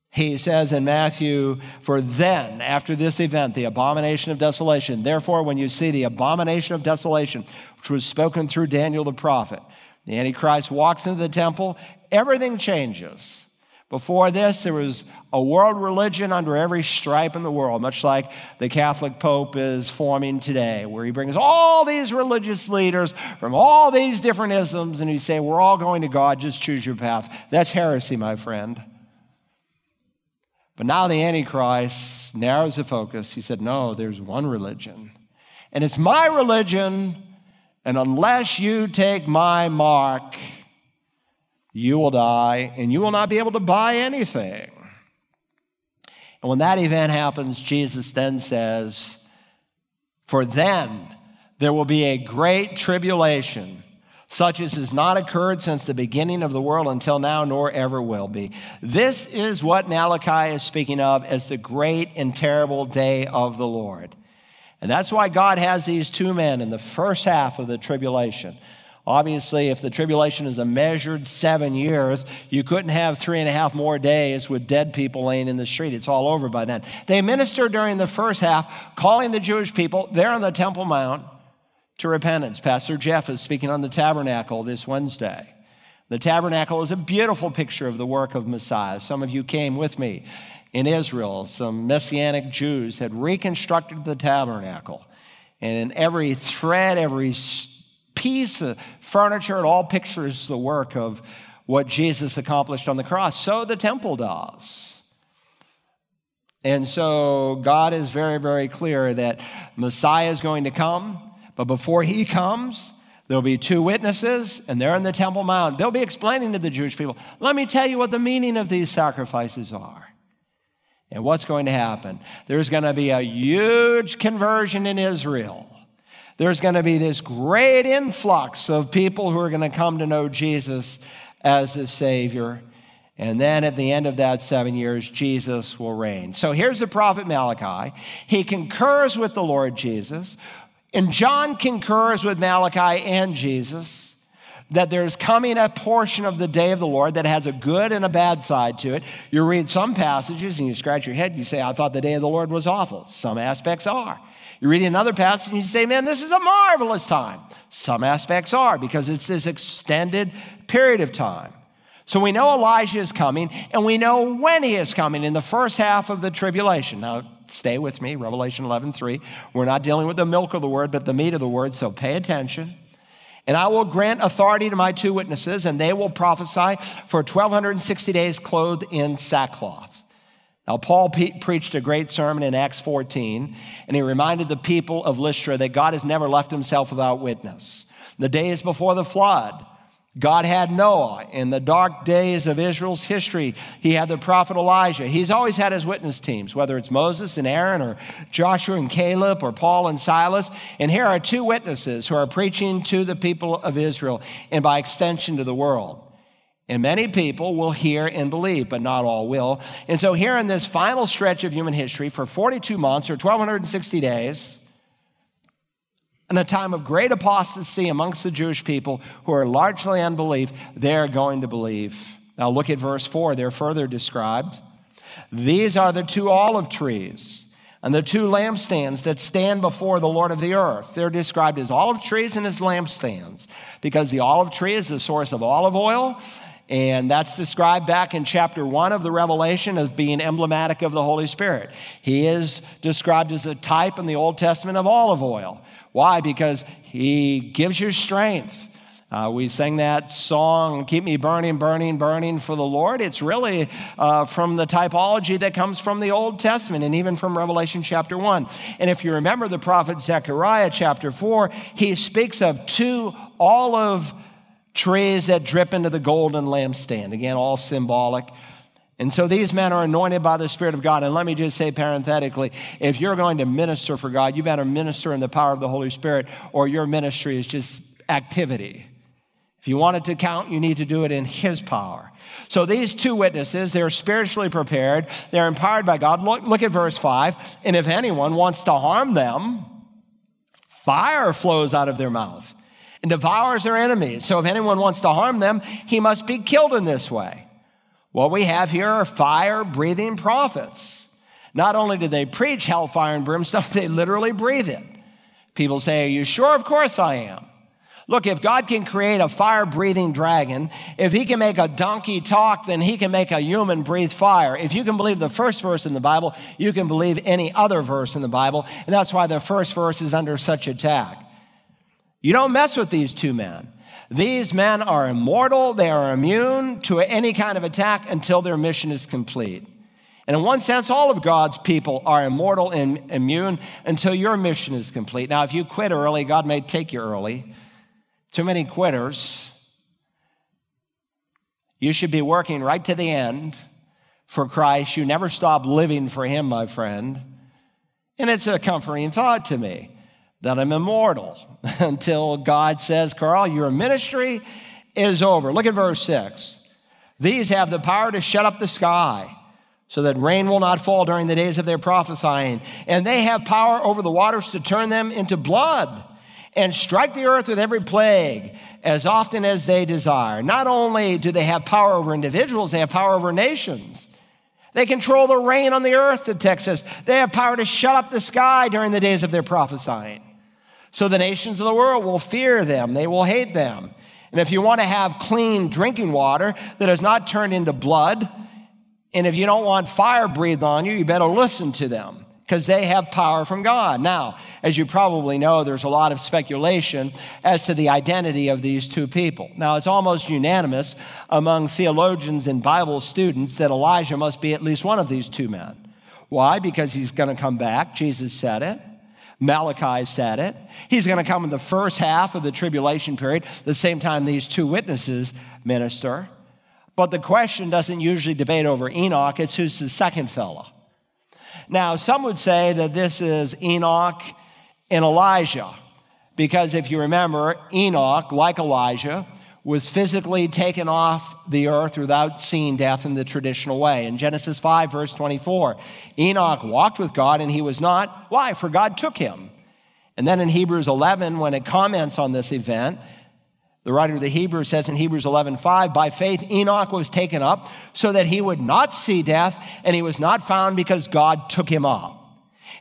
he says in Matthew, For then, after this event, the abomination of desolation, therefore, when you see the abomination of desolation, which was spoken through Daniel the prophet, the Antichrist walks into the temple, everything changes. Before this, there was a world religion under every stripe in the world, much like the Catholic Pope is forming today, where he brings all these religious leaders from all these different isms and he say, We're all going to God, just choose your path. That's heresy, my friend. But now the Antichrist narrows the focus. He said, No, there's one religion, and it's my religion, and unless you take my mark, you will die and you will not be able to buy anything. And when that event happens, Jesus then says, For then there will be a great tribulation, such as has not occurred since the beginning of the world until now, nor ever will be. This is what Malachi is speaking of as the great and terrible day of the Lord. And that's why God has these two men in the first half of the tribulation Obviously, if the tribulation is a measured seven years, you couldn't have three and a half more days with dead people laying in the street. It's all over by then. They ministered during the first half, calling the Jewish people there on the Temple Mount to repentance. Pastor Jeff is speaking on the tabernacle this Wednesday. The tabernacle is a beautiful picture of the work of Messiah. Some of you came with me in Israel. Some Messianic Jews had reconstructed the tabernacle. And in every thread, every piece of furniture, it all pictures the work of what Jesus accomplished on the cross. So the temple does. And so God is very, very clear that Messiah is going to come, but before he comes, there'll be two witnesses, and they're in the Temple Mount. They'll be explaining to the Jewish people, let me tell you what the meaning of these sacrifices are. And what's going to happen? There's going to be a huge conversion in Israel there's going to be this great influx of people who are going to come to know Jesus as his Savior. And then at the end of that seven years, Jesus will reign. So here's the prophet Malachi. He concurs with the Lord Jesus. And John concurs with Malachi and Jesus that there's coming a portion of the day of the Lord that has a good and a bad side to it. You read some passages and you scratch your head, you say, I thought the day of the Lord was awful. Some aspects are. You read another passage and you say, man, this is a marvelous time. Some aspects are because it's this extended period of time. So we know Elijah is coming and we know when he is coming in the first half of the tribulation. Now, stay with me, Revelation 11 3. We're not dealing with the milk of the word, but the meat of the word, so pay attention. And I will grant authority to my two witnesses, and they will prophesy for 1260 days clothed in sackcloth. Now, Paul pe- preached a great sermon in Acts 14, and he reminded the people of Lystra that God has never left himself without witness. The days before the flood, God had Noah. In the dark days of Israel's history, he had the prophet Elijah. He's always had his witness teams, whether it's Moses and Aaron, or Joshua and Caleb, or Paul and Silas. And here are two witnesses who are preaching to the people of Israel and by extension to the world. And many people will hear and believe, but not all will. And so, here in this final stretch of human history, for 42 months or 1,260 days, in a time of great apostasy amongst the Jewish people who are largely unbelief, they're going to believe. Now, look at verse 4. They're further described. These are the two olive trees and the two lampstands that stand before the Lord of the earth. They're described as olive trees and as lampstands because the olive tree is the source of olive oil and that's described back in chapter one of the Revelation as being emblematic of the Holy Spirit. He is described as a type in the Old Testament of olive oil. Why? Because he gives you strength. Uh, we sang that song, Keep Me Burning, Burning, Burning for the Lord. It's really uh, from the typology that comes from the Old Testament and even from Revelation chapter 1. And if you remember the prophet Zechariah chapter 4, he speaks of two olive trees that drip into the golden lampstand. Again, all symbolic. And so these men are anointed by the Spirit of God. And let me just say parenthetically if you're going to minister for God, you better minister in the power of the Holy Spirit, or your ministry is just activity. If you want it to count, you need to do it in His power. So these two witnesses, they're spiritually prepared, they're empowered by God. Look, look at verse 5. And if anyone wants to harm them, fire flows out of their mouth and devours their enemies. So if anyone wants to harm them, he must be killed in this way. What we have here are fire breathing prophets. Not only do they preach hellfire and brimstone, [LAUGHS] they literally breathe it. People say, Are you sure? Of course I am. Look, if God can create a fire breathing dragon, if he can make a donkey talk, then he can make a human breathe fire. If you can believe the first verse in the Bible, you can believe any other verse in the Bible. And that's why the first verse is under such attack. You don't mess with these two men. These men are immortal, they are immune to any kind of attack until their mission is complete. And in one sense, all of God's people are immortal and immune until your mission is complete. Now, if you quit early, God may take you early. Too many quitters. You should be working right to the end for Christ. You never stop living for Him, my friend. And it's a comforting thought to me that I'm immortal [LAUGHS] until God says, Carl, your ministry is over. Look at verse 6. These have the power to shut up the sky so that rain will not fall during the days of their prophesying. And they have power over the waters to turn them into blood and strike the earth with every plague as often as they desire. Not only do they have power over individuals, they have power over nations. They control the rain on the earth, the text says. They have power to shut up the sky during the days of their prophesying. So the nations of the world will fear them, they will hate them. And if you want to have clean drinking water that is not turned into blood, and if you don't want fire breathed on you, you better listen to them because they have power from God. Now, as you probably know, there's a lot of speculation as to the identity of these two people. Now, it's almost unanimous among theologians and Bible students that Elijah must be at least one of these two men. Why? Because he's going to come back. Jesus said it. Malachi said it. He's going to come in the first half of the tribulation period, the same time these two witnesses minister. But the question doesn't usually debate over Enoch, it's who's the second fellow. Now, some would say that this is Enoch and Elijah, because if you remember, Enoch, like Elijah, was physically taken off the earth without seeing death in the traditional way. In Genesis 5, verse 24, Enoch walked with God and he was not. Why? For God took him. And then in Hebrews 11, when it comments on this event, the writer of the Hebrews says in Hebrews 11:5, by faith Enoch was taken up so that he would not see death, and he was not found because God took him up.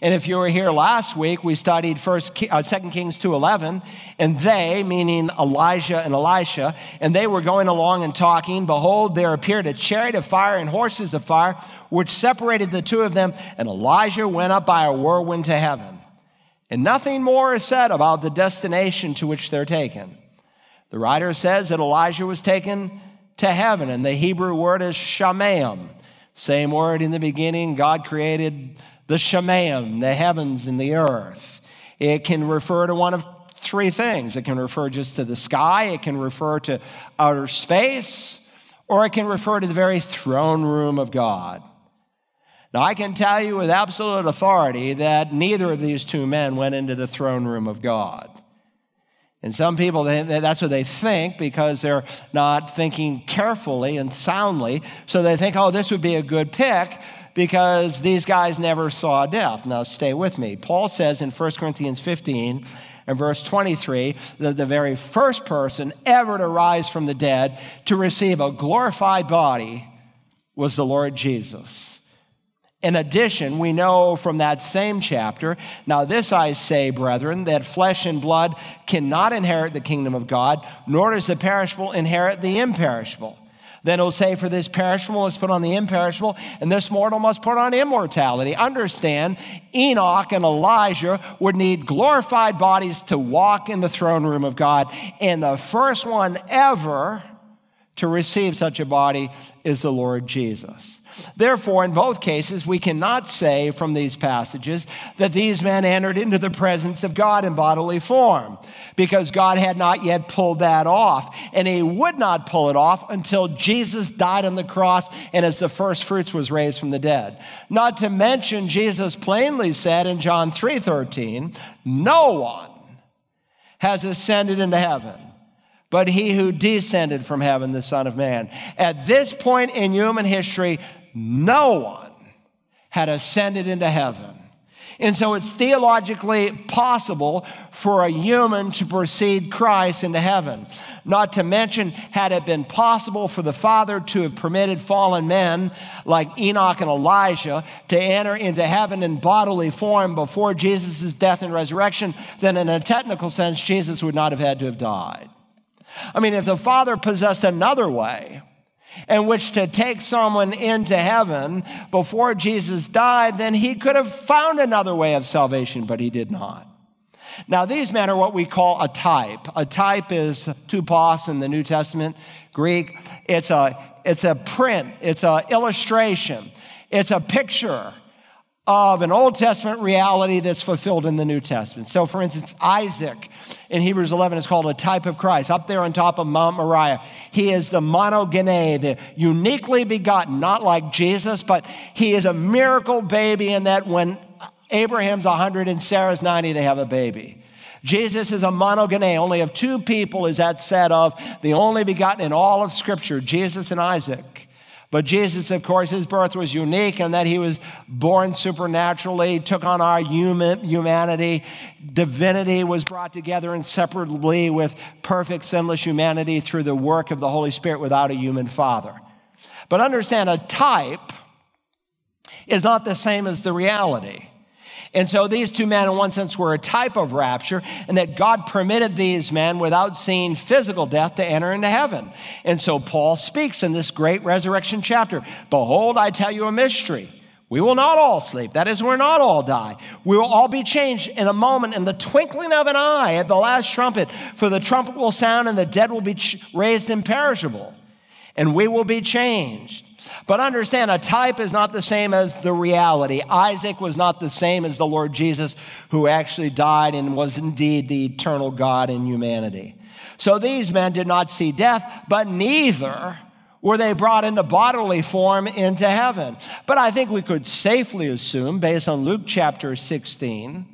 And if you were here last week, we studied first, uh, 2 Kings 2.11, and they, meaning Elijah and Elisha, and they were going along and talking. Behold, there appeared a chariot of fire and horses of fire, which separated the two of them, and Elijah went up by a whirlwind to heaven. And nothing more is said about the destination to which they're taken. The writer says that Elijah was taken to heaven, and the Hebrew word is shamayim. Same word in the beginning, God created the shamayim, the heavens and the earth. It can refer to one of three things. It can refer just to the sky, it can refer to outer space, or it can refer to the very throne room of God. Now, I can tell you with absolute authority that neither of these two men went into the throne room of God. And some people, they, that's what they think because they're not thinking carefully and soundly. So they think, oh, this would be a good pick because these guys never saw death. Now, stay with me. Paul says in 1 Corinthians 15 and verse 23 that the very first person ever to rise from the dead to receive a glorified body was the Lord Jesus. In addition, we know from that same chapter, now this I say, brethren, that flesh and blood cannot inherit the kingdom of God, nor does the perishable inherit the imperishable. Then it'll say, For this perishable must put on the imperishable, and this mortal must put on immortality. Understand, Enoch and Elijah would need glorified bodies to walk in the throne room of God. And the first one ever to receive such a body is the Lord Jesus. Therefore, in both cases, we cannot say from these passages that these men entered into the presence of God in bodily form, because God had not yet pulled that off. And he would not pull it off until Jesus died on the cross and as the first fruits was raised from the dead. Not to mention, Jesus plainly said in John 3 13, no one has ascended into heaven but he who descended from heaven, the Son of Man. At this point in human history, no one had ascended into heaven. And so it's theologically possible for a human to precede Christ into heaven. Not to mention, had it been possible for the Father to have permitted fallen men like Enoch and Elijah to enter into heaven in bodily form before Jesus' death and resurrection, then in a technical sense, Jesus would not have had to have died. I mean, if the Father possessed another way, in which to take someone into heaven before Jesus died, then he could have found another way of salvation, but he did not. Now, these men are what we call a type. A type is tupos in the New Testament, Greek. It's a, it's a print, it's an illustration, it's a picture of an Old Testament reality that's fulfilled in the New Testament. So, for instance, Isaac in Hebrews 11 is called a type of Christ, up there on top of Mount Moriah. He is the monogene, the uniquely begotten, not like Jesus, but he is a miracle baby in that when Abraham's 100 and Sarah's 90, they have a baby. Jesus is a monogene. Only of two people is that said of, the only begotten in all of Scripture, Jesus and Isaac. But Jesus, of course, his birth was unique in that he was born supernaturally, took on our human, humanity. Divinity was brought together inseparably with perfect, sinless humanity through the work of the Holy Spirit without a human father. But understand, a type is not the same as the reality. And so these two men, in one sense, were a type of rapture, and that God permitted these men without seeing physical death to enter into heaven. And so Paul speaks in this great resurrection chapter Behold, I tell you a mystery. We will not all sleep. That is, we're not all die. We will all be changed in a moment, in the twinkling of an eye, at the last trumpet. For the trumpet will sound, and the dead will be raised imperishable, and we will be changed. But understand, a type is not the same as the reality. Isaac was not the same as the Lord Jesus, who actually died and was indeed the eternal God in humanity. So these men did not see death, but neither were they brought into bodily form into heaven. But I think we could safely assume, based on Luke chapter 16,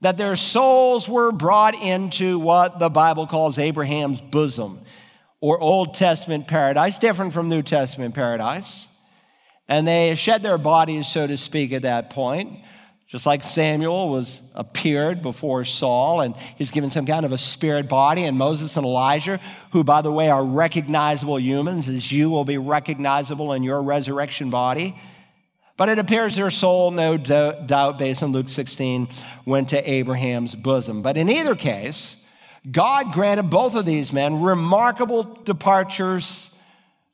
that their souls were brought into what the Bible calls Abraham's bosom or Old Testament paradise, different from New Testament paradise. And they shed their bodies, so to speak, at that point. Just like Samuel was appeared before Saul, and he's given some kind of a spirit body, and Moses and Elijah, who, by the way, are recognizable humans, as you will be recognizable in your resurrection body. But it appears their soul, no doubt, based on Luke 16, went to Abraham's bosom. But in either case, God granted both of these men remarkable departures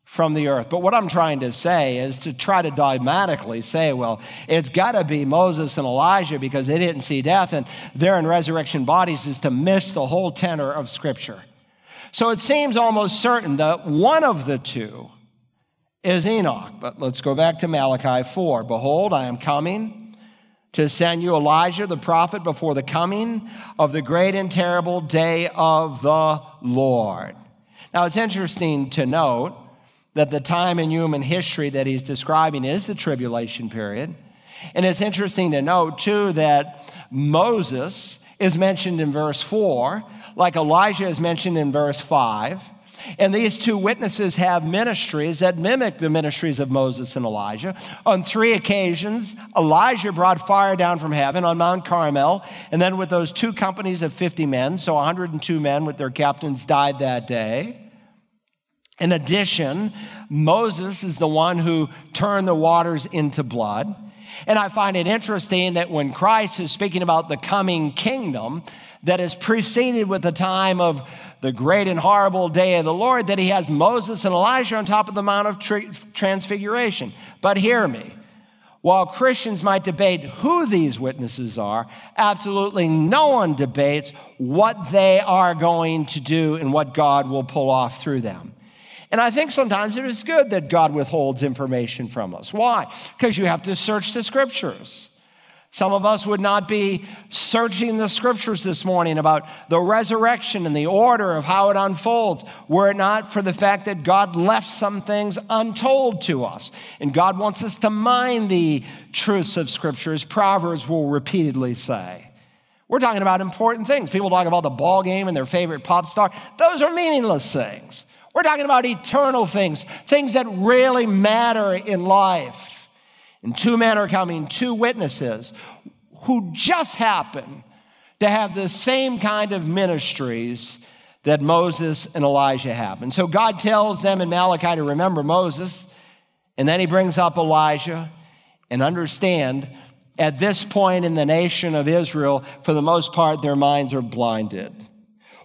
from the earth. But what I'm trying to say is to try to dogmatically say, well, it's got to be Moses and Elijah because they didn't see death and they're in resurrection bodies is to miss the whole tenor of Scripture. So it seems almost certain that one of the two is Enoch. But let's go back to Malachi 4. Behold, I am coming to send you Elijah the prophet before the coming of the great and terrible day of the Lord. Now, it's interesting to note that the time in human history that he's describing is the tribulation period. And it's interesting to note, too, that Moses is mentioned in verse 4, like Elijah is mentioned in verse 5. And these two witnesses have ministries that mimic the ministries of Moses and Elijah. On three occasions, Elijah brought fire down from heaven on Mount Carmel, and then with those two companies of 50 men, so 102 men with their captains died that day. In addition, Moses is the one who turned the waters into blood. And I find it interesting that when Christ is speaking about the coming kingdom, that is preceded with the time of the great and horrible day of the Lord that he has Moses and Elijah on top of the Mount of Transfiguration. But hear me. While Christians might debate who these witnesses are, absolutely no one debates what they are going to do and what God will pull off through them. And I think sometimes it is good that God withholds information from us. Why? Because you have to search the scriptures. Some of us would not be searching the scriptures this morning about the resurrection and the order of how it unfolds were it not for the fact that God left some things untold to us. And God wants us to mind the truths of scripture, as Proverbs will repeatedly say. We're talking about important things. People talk about the ball game and their favorite pop star. Those are meaningless things. We're talking about eternal things, things that really matter in life. And two men are coming, two witnesses who just happen to have the same kind of ministries that Moses and Elijah have. And so God tells them in Malachi to remember Moses, and then he brings up Elijah and understand at this point in the nation of Israel, for the most part, their minds are blinded.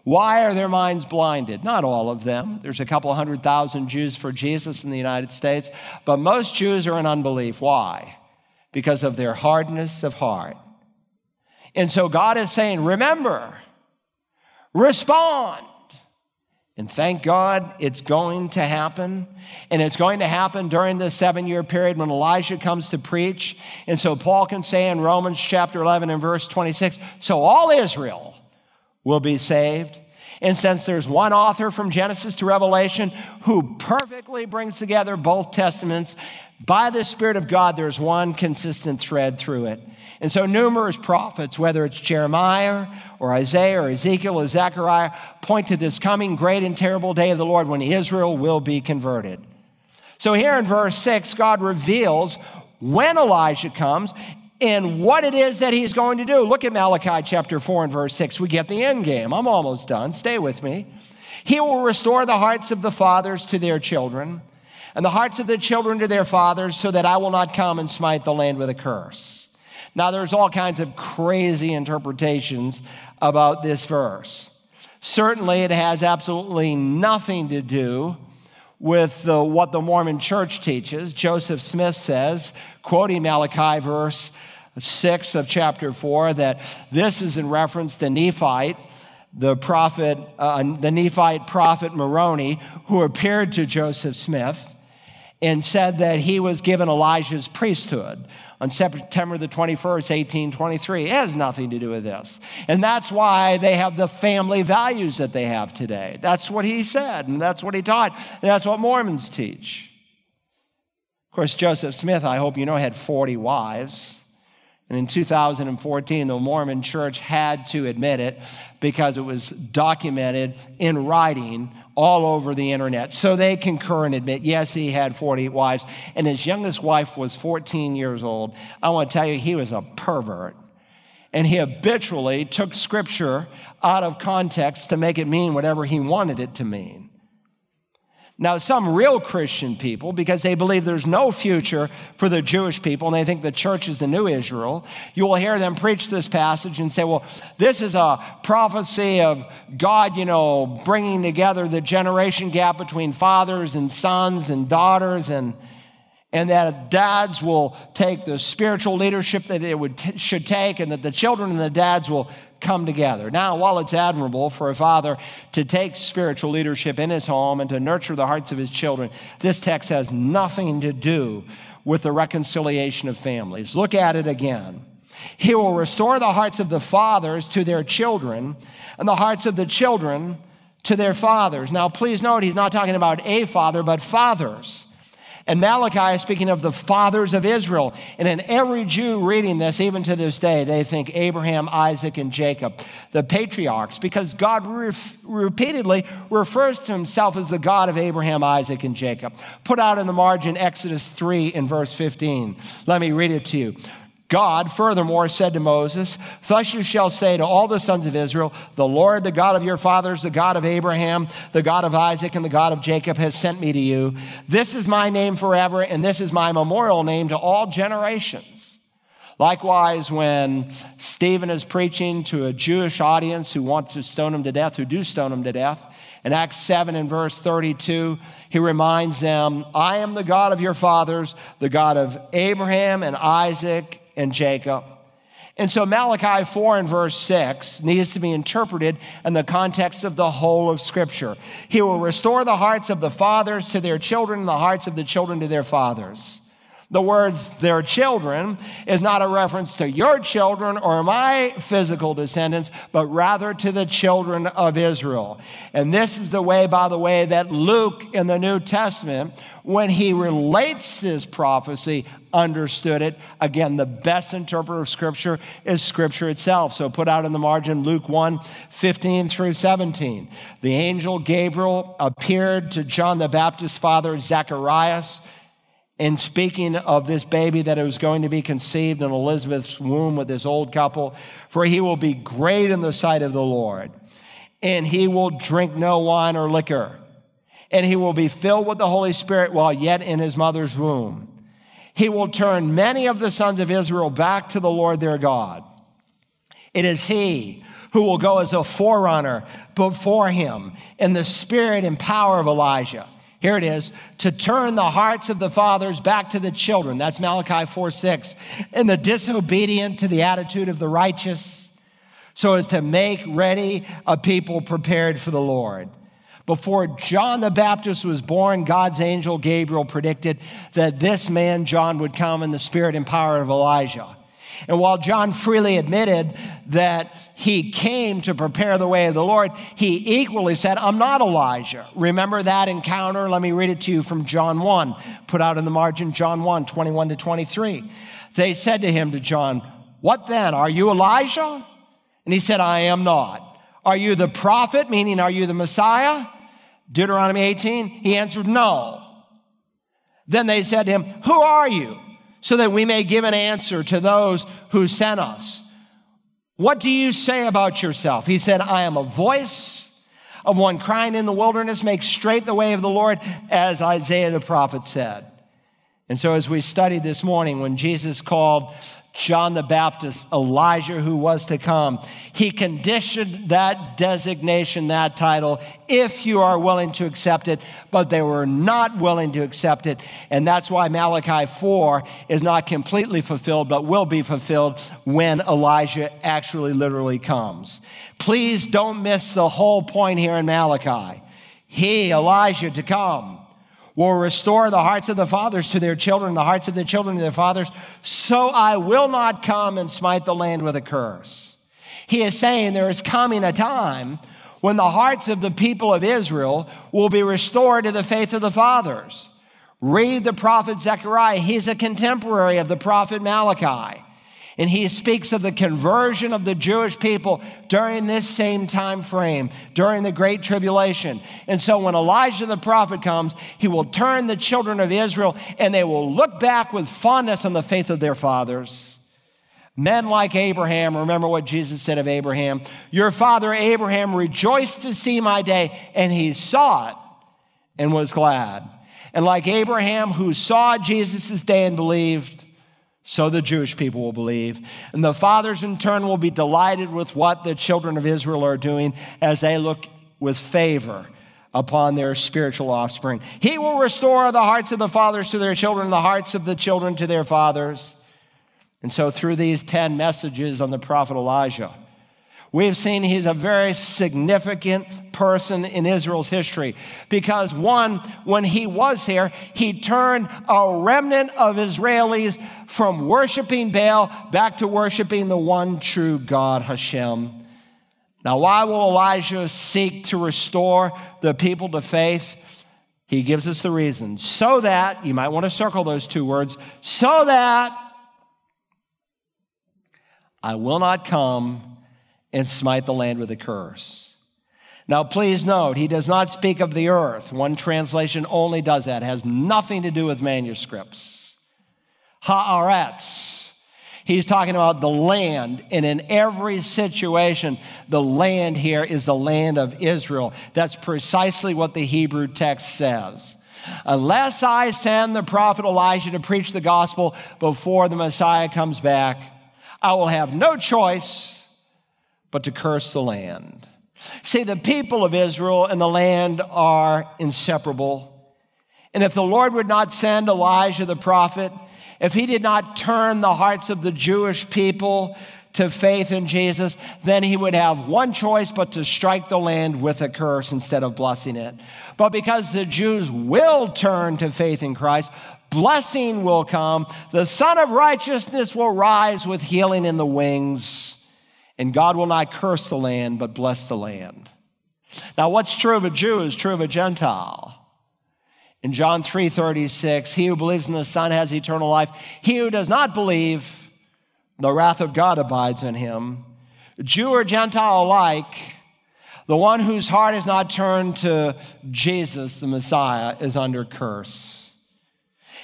Why are their minds blinded? Not all of them. There's a couple hundred thousand Jews for Jesus in the United States, but most Jews are in unbelief. Why? Because of their hardness of heart. And so God is saying, remember, respond. And thank God it's going to happen. And it's going to happen during the seven year period when Elijah comes to preach. And so Paul can say in Romans chapter 11 and verse 26 so all Israel will be saved. And since there's one author from Genesis to Revelation who perfectly brings together both testaments, by the Spirit of God, there's one consistent thread through it. And so numerous prophets, whether it's Jeremiah or Isaiah or Ezekiel or Zechariah, point to this coming great and terrible day of the Lord when Israel will be converted. So here in verse 6, God reveals when Elijah comes and what it is that he's going to do. Look at Malachi chapter 4 and verse 6. We get the end game. I'm almost done. Stay with me. He will restore the hearts of the fathers to their children, and the hearts of the children to their fathers, so that I will not come and smite the land with a curse. Now, there's all kinds of crazy interpretations about this verse. Certainly, it has absolutely nothing to do with the, what the Mormon church teaches. Joseph Smith says, quoting Malachi verse 6 of chapter 4, that this is in reference to Nephite, the prophet, uh, the Nephite prophet Moroni, who appeared to Joseph Smith and said that he was given Elijah's priesthood on September the 21st, 1823. It has nothing to do with this. And that's why they have the family values that they have today. That's what he said, and that's what he taught, and that's what Mormons teach. Of course, Joseph Smith, I hope you know, had 40 wives. And in 2014, the Mormon church had to admit it because it was documented in writing all over the internet. So they concur and admit, yes, he had 48 wives, and his youngest wife was 14 years old. I want to tell you, he was a pervert. And he habitually took scripture out of context to make it mean whatever he wanted it to mean. Now, some real Christian people, because they believe there's no future for the Jewish people and they think the church is the new Israel, you will hear them preach this passage and say, well, this is a prophecy of God, you know, bringing together the generation gap between fathers and sons and daughters and and that dads will take the spiritual leadership that it would t- should take and that the children and the dads will come together. Now, while it's admirable for a father to take spiritual leadership in his home and to nurture the hearts of his children, this text has nothing to do with the reconciliation of families. Look at it again. He will restore the hearts of the fathers to their children and the hearts of the children to their fathers. Now, please note, he's not talking about a father, but fathers. And Malachi is speaking of the fathers of Israel. And in every Jew reading this, even to this day, they think Abraham, Isaac, and Jacob, the patriarchs, because God re- repeatedly refers to himself as the God of Abraham, Isaac, and Jacob. Put out in the margin Exodus 3 in verse 15. Let me read it to you. God, furthermore, said to Moses, Thus you shall say to all the sons of Israel, The Lord, the God of your fathers, the God of Abraham, the God of Isaac, and the God of Jacob, has sent me to you. This is my name forever, and this is my memorial name to all generations. Likewise, when Stephen is preaching to a Jewish audience who want to stone him to death, who do stone him to death, in Acts 7 and verse 32, he reminds them, I am the God of your fathers, the God of Abraham and Isaac and Jacob. And so Malachi 4 and verse 6 needs to be interpreted in the context of the whole of Scripture. He will restore the hearts of the fathers to their children and the hearts of the children to their fathers. The words their children is not a reference to your children or my physical descendants, but rather to the children of Israel. And this is the way, by the way, that Luke in the New Testament, when he relates this prophecy, understood it. Again, the best interpreter of Scripture is Scripture itself. So put out in the margin Luke 1 15 through 17. The angel Gabriel appeared to John the Baptist's father, Zacharias in speaking of this baby that was going to be conceived in Elizabeth's womb with this old couple, for he will be great in the sight of the Lord, and he will drink no wine or liquor, and he will be filled with the Holy Spirit while yet in his mother's womb. He will turn many of the sons of Israel back to the Lord their God. It is he who will go as a forerunner before him in the spirit and power of Elijah here it is to turn the hearts of the fathers back to the children. That's Malachi 4 6. And the disobedient to the attitude of the righteous, so as to make ready a people prepared for the Lord. Before John the Baptist was born, God's angel Gabriel predicted that this man, John, would come in the spirit and power of Elijah. And while John freely admitted that he came to prepare the way of the Lord, he equally said, I'm not Elijah. Remember that encounter? Let me read it to you from John 1, put out in the margin, John 1, 21 to 23. They said to him, to John, What then? Are you Elijah? And he said, I am not. Are you the prophet, meaning are you the Messiah? Deuteronomy 18. He answered, No. Then they said to him, Who are you? So that we may give an answer to those who sent us. What do you say about yourself? He said, I am a voice of one crying in the wilderness, make straight the way of the Lord, as Isaiah the prophet said. And so, as we studied this morning, when Jesus called John the Baptist, Elijah who was to come. He conditioned that designation, that title, if you are willing to accept it, but they were not willing to accept it. And that's why Malachi 4 is not completely fulfilled, but will be fulfilled when Elijah actually literally comes. Please don't miss the whole point here in Malachi. He, Elijah, to come will restore the hearts of the fathers to their children, the hearts of the children to their fathers, so I will not come and smite the land with a curse. He is saying there is coming a time when the hearts of the people of Israel will be restored to the faith of the fathers. Read the prophet Zechariah. He's a contemporary of the prophet Malachi. And he speaks of the conversion of the Jewish people during this same time frame, during the Great Tribulation. And so when Elijah the prophet comes, he will turn the children of Israel and they will look back with fondness on the faith of their fathers. Men like Abraham, remember what Jesus said of Abraham Your father Abraham rejoiced to see my day, and he saw it and was glad. And like Abraham, who saw Jesus' day and believed, so the Jewish people will believe. And the fathers, in turn, will be delighted with what the children of Israel are doing as they look with favor upon their spiritual offspring. He will restore the hearts of the fathers to their children, the hearts of the children to their fathers. And so, through these 10 messages on the prophet Elijah, we've seen he's a very significant person in Israel's history. Because, one, when he was here, he turned a remnant of Israelis from worshiping Baal back to worshiping the one true God, Hashem. Now, why will Elijah seek to restore the people to faith? He gives us the reason. So that, you might want to circle those two words, so that I will not come and smite the land with a curse. Now, please note, he does not speak of the earth. One translation only does that. It has nothing to do with manuscripts. Haaretz. He's talking about the land, and in every situation, the land here is the land of Israel. That's precisely what the Hebrew text says. Unless I send the prophet Elijah to preach the gospel before the Messiah comes back, I will have no choice but to curse the land. See, the people of Israel and the land are inseparable. And if the Lord would not send Elijah the prophet, if he did not turn the hearts of the Jewish people to faith in Jesus, then he would have one choice but to strike the land with a curse instead of blessing it. But because the Jews will turn to faith in Christ, blessing will come. The Son of Righteousness will rise with healing in the wings, and God will not curse the land, but bless the land. Now, what's true of a Jew is true of a Gentile. In John 3 36, he who believes in the Son has eternal life. He who does not believe, the wrath of God abides in him. Jew or Gentile alike, the one whose heart is not turned to Jesus, the Messiah, is under curse.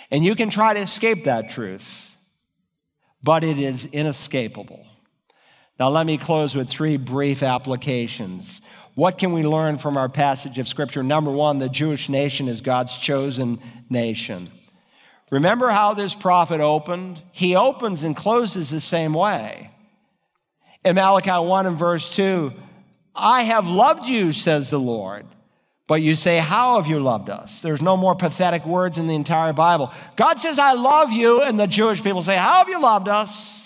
And you can try to escape that truth, but it is inescapable. Now, let me close with three brief applications. What can we learn from our passage of Scripture? Number one, the Jewish nation is God's chosen nation. Remember how this prophet opened? He opens and closes the same way. In Malachi 1 and verse 2, I have loved you, says the Lord. But you say, How have you loved us? There's no more pathetic words in the entire Bible. God says, I love you. And the Jewish people say, How have you loved us?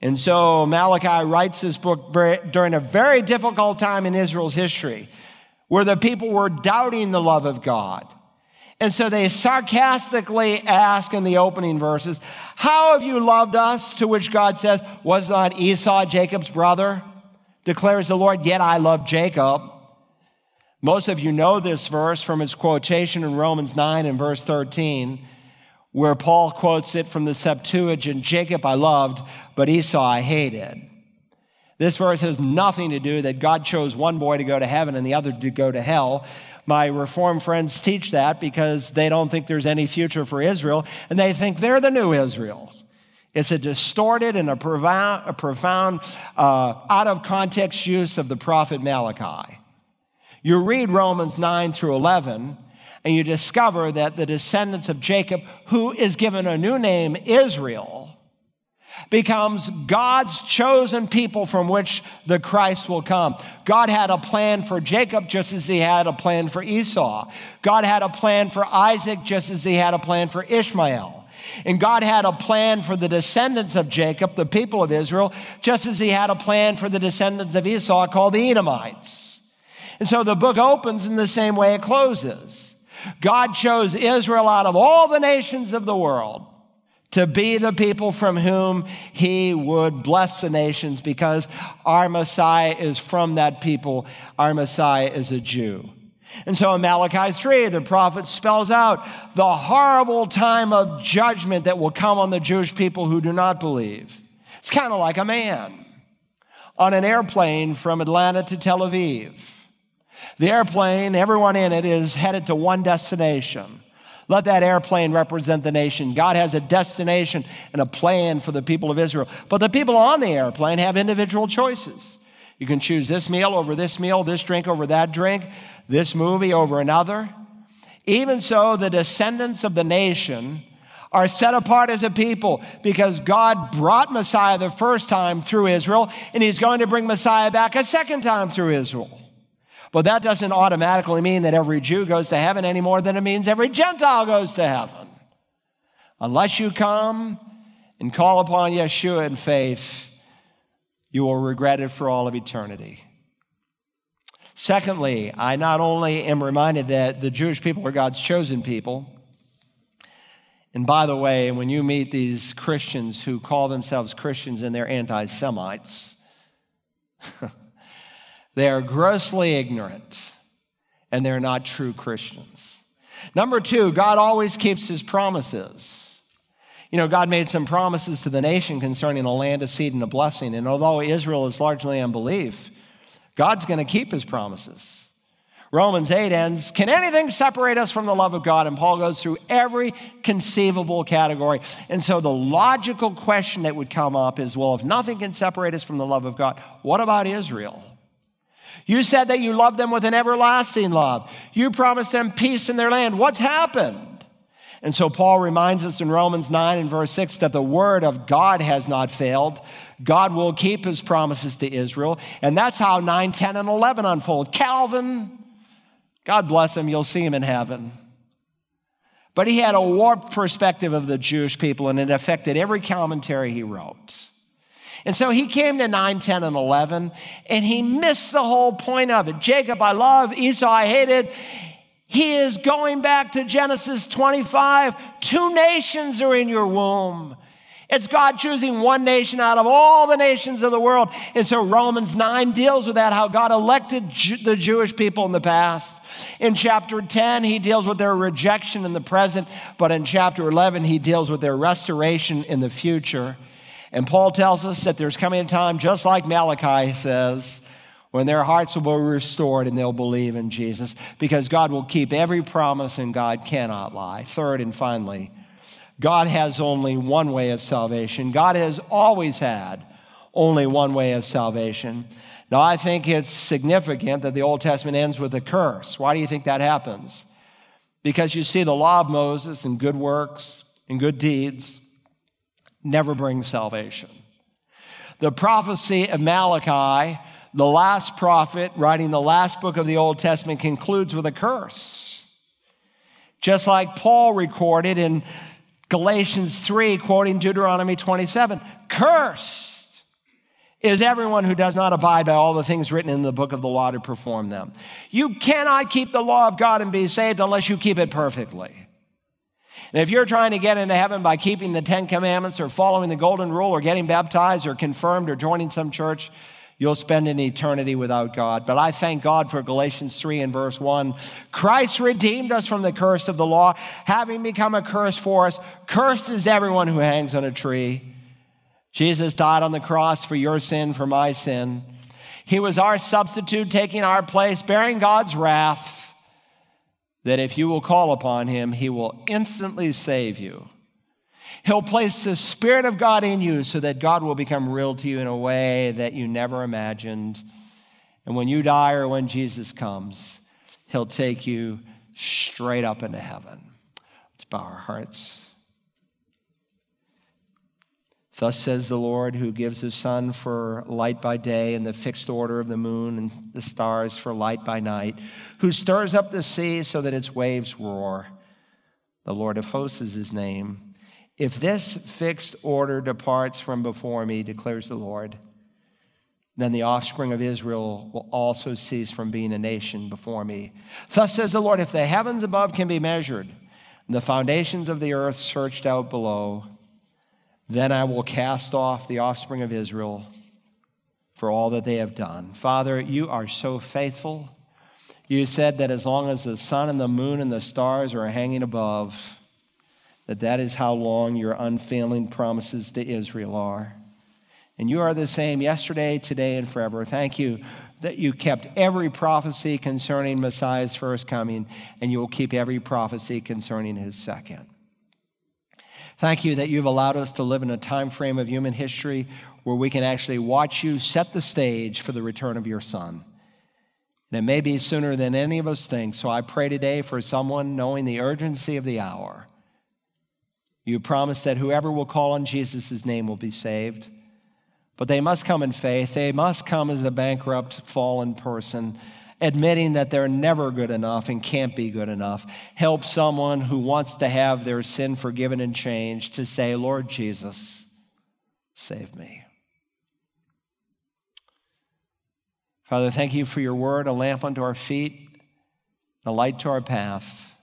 And so Malachi writes this book during a very difficult time in Israel's history where the people were doubting the love of God. And so they sarcastically ask in the opening verses, How have you loved us? To which God says, Was not Esau Jacob's brother? Declares the Lord, Yet I love Jacob. Most of you know this verse from its quotation in Romans 9 and verse 13 where Paul quotes it from the Septuagint Jacob I loved, but Esau I hated. This verse has nothing to do that God chose one boy to go to heaven and the other to go to hell. My Reformed friends teach that because they don't think there's any future for Israel and they think they're the new Israel. It's a distorted and a profound, a profound uh, out of context use of the prophet Malachi. You read Romans 9 through 11, and you discover that the descendants of Jacob, who is given a new name, Israel, becomes God's chosen people from which the Christ will come. God had a plan for Jacob just as he had a plan for Esau. God had a plan for Isaac just as he had a plan for Ishmael. And God had a plan for the descendants of Jacob, the people of Israel, just as he had a plan for the descendants of Esau called the Edomites. And so the book opens in the same way it closes. God chose Israel out of all the nations of the world to be the people from whom he would bless the nations because our Messiah is from that people. Our Messiah is a Jew. And so in Malachi 3, the prophet spells out the horrible time of judgment that will come on the Jewish people who do not believe. It's kind of like a man on an airplane from Atlanta to Tel Aviv. The airplane, everyone in it, is headed to one destination. Let that airplane represent the nation. God has a destination and a plan for the people of Israel. But the people on the airplane have individual choices. You can choose this meal over this meal, this drink over that drink, this movie over another. Even so, the descendants of the nation are set apart as a people because God brought Messiah the first time through Israel, and He's going to bring Messiah back a second time through Israel. But that doesn't automatically mean that every Jew goes to heaven any more than it means every Gentile goes to heaven. Unless you come and call upon Yeshua in faith, you will regret it for all of eternity. Secondly, I not only am reminded that the Jewish people are God's chosen people, and by the way, when you meet these Christians who call themselves Christians and they're anti Semites, [LAUGHS] They are grossly ignorant and they're not true Christians. Number two, God always keeps his promises. You know, God made some promises to the nation concerning a land, a seed, and a blessing. And although Israel is largely unbelief, God's going to keep his promises. Romans 8 ends, Can anything separate us from the love of God? And Paul goes through every conceivable category. And so the logical question that would come up is well, if nothing can separate us from the love of God, what about Israel? You said that you love them with an everlasting love. You promised them peace in their land. What's happened? And so Paul reminds us in Romans 9 and verse 6 that the word of God has not failed. God will keep his promises to Israel. And that's how 9, 10, and 11 unfold. Calvin, God bless him, you'll see him in heaven. But he had a warped perspective of the Jewish people, and it affected every commentary he wrote. And so he came to 9, 10, and 11, and he missed the whole point of it. Jacob I love, Esau I hated. He is going back to Genesis 25. Two nations are in your womb. It's God choosing one nation out of all the nations of the world. And so Romans 9 deals with that, how God elected the Jewish people in the past. In chapter 10, he deals with their rejection in the present, but in chapter 11, he deals with their restoration in the future. And Paul tells us that there's coming a time, just like Malachi says, when their hearts will be restored and they'll believe in Jesus because God will keep every promise and God cannot lie. Third and finally, God has only one way of salvation. God has always had only one way of salvation. Now, I think it's significant that the Old Testament ends with a curse. Why do you think that happens? Because you see, the law of Moses and good works and good deeds never brings salvation. The prophecy of Malachi, the last prophet writing the last book of the Old Testament, concludes with a curse. Just like Paul recorded in Galatians 3, quoting Deuteronomy 27 Cursed is everyone who does not abide by all the things written in the book of the law to perform them. You cannot keep the law of God and be saved unless you keep it perfectly. And if you're trying to get into heaven by keeping the Ten Commandments or following the Golden Rule or getting baptized or confirmed or joining some church, you'll spend an eternity without God. But I thank God for Galatians 3 and verse 1. Christ redeemed us from the curse of the law, having become a curse for us. Cursed is everyone who hangs on a tree. Jesus died on the cross for your sin, for my sin. He was our substitute, taking our place, bearing God's wrath that if you will call upon him, he will instantly save you. He'll place the Spirit of God in you so that God will become real to you in a way that you never imagined. And when you die or when Jesus comes, he'll take you straight up into heaven. Let's bow our hearts. Thus says the Lord, who gives his sun for light by day and the fixed order of the moon and the stars for light by night, who stirs up the sea so that its waves roar. The Lord of hosts is his name. If this fixed order departs from before me, declares the Lord, then the offspring of Israel will also cease from being a nation before me. Thus says the Lord, if the heavens above can be measured, and the foundations of the earth searched out below, then I will cast off the offspring of Israel for all that they have done. Father, you are so faithful. You said that as long as the sun and the moon and the stars are hanging above, that that is how long your unfailing promises to Israel are. And you are the same yesterday, today, and forever. Thank you that you kept every prophecy concerning Messiah's first coming, and you will keep every prophecy concerning his second. Thank you that you've allowed us to live in a time frame of human history where we can actually watch you set the stage for the return of your Son. And it may be sooner than any of us think. So I pray today for someone knowing the urgency of the hour. You promise that whoever will call on Jesus' name will be saved. But they must come in faith. They must come as a bankrupt, fallen person admitting that they're never good enough and can't be good enough. Help someone who wants to have their sin forgiven and changed to say, Lord Jesus, save me. Father, thank you for your word, a lamp unto our feet, a light to our path.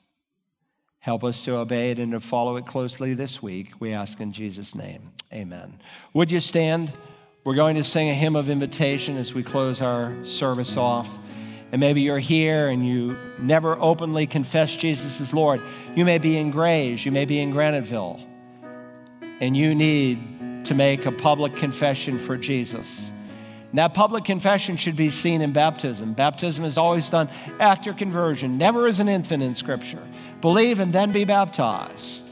Help us to obey it and to follow it closely this week. We ask in Jesus' name. Amen. Would you stand? We're going to sing a hymn of invitation as we close our service off and maybe you're here and you never openly confess Jesus as Lord. You may be in Grays, you may be in Graniteville, and you need to make a public confession for Jesus. And that public confession should be seen in baptism. Baptism is always done after conversion, never as an infant in Scripture. Believe and then be baptized.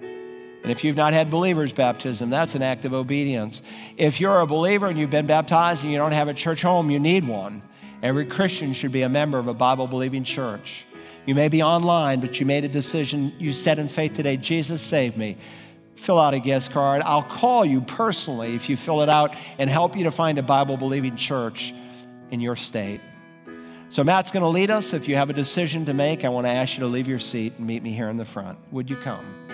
And if you've not had believer's baptism, that's an act of obedience. If you're a believer and you've been baptized and you don't have a church home, you need one. Every Christian should be a member of a Bible believing church. You may be online, but you made a decision. You said in faith today, Jesus, save me. Fill out a guest card. I'll call you personally if you fill it out and help you to find a Bible believing church in your state. So, Matt's going to lead us. If you have a decision to make, I want to ask you to leave your seat and meet me here in the front. Would you come?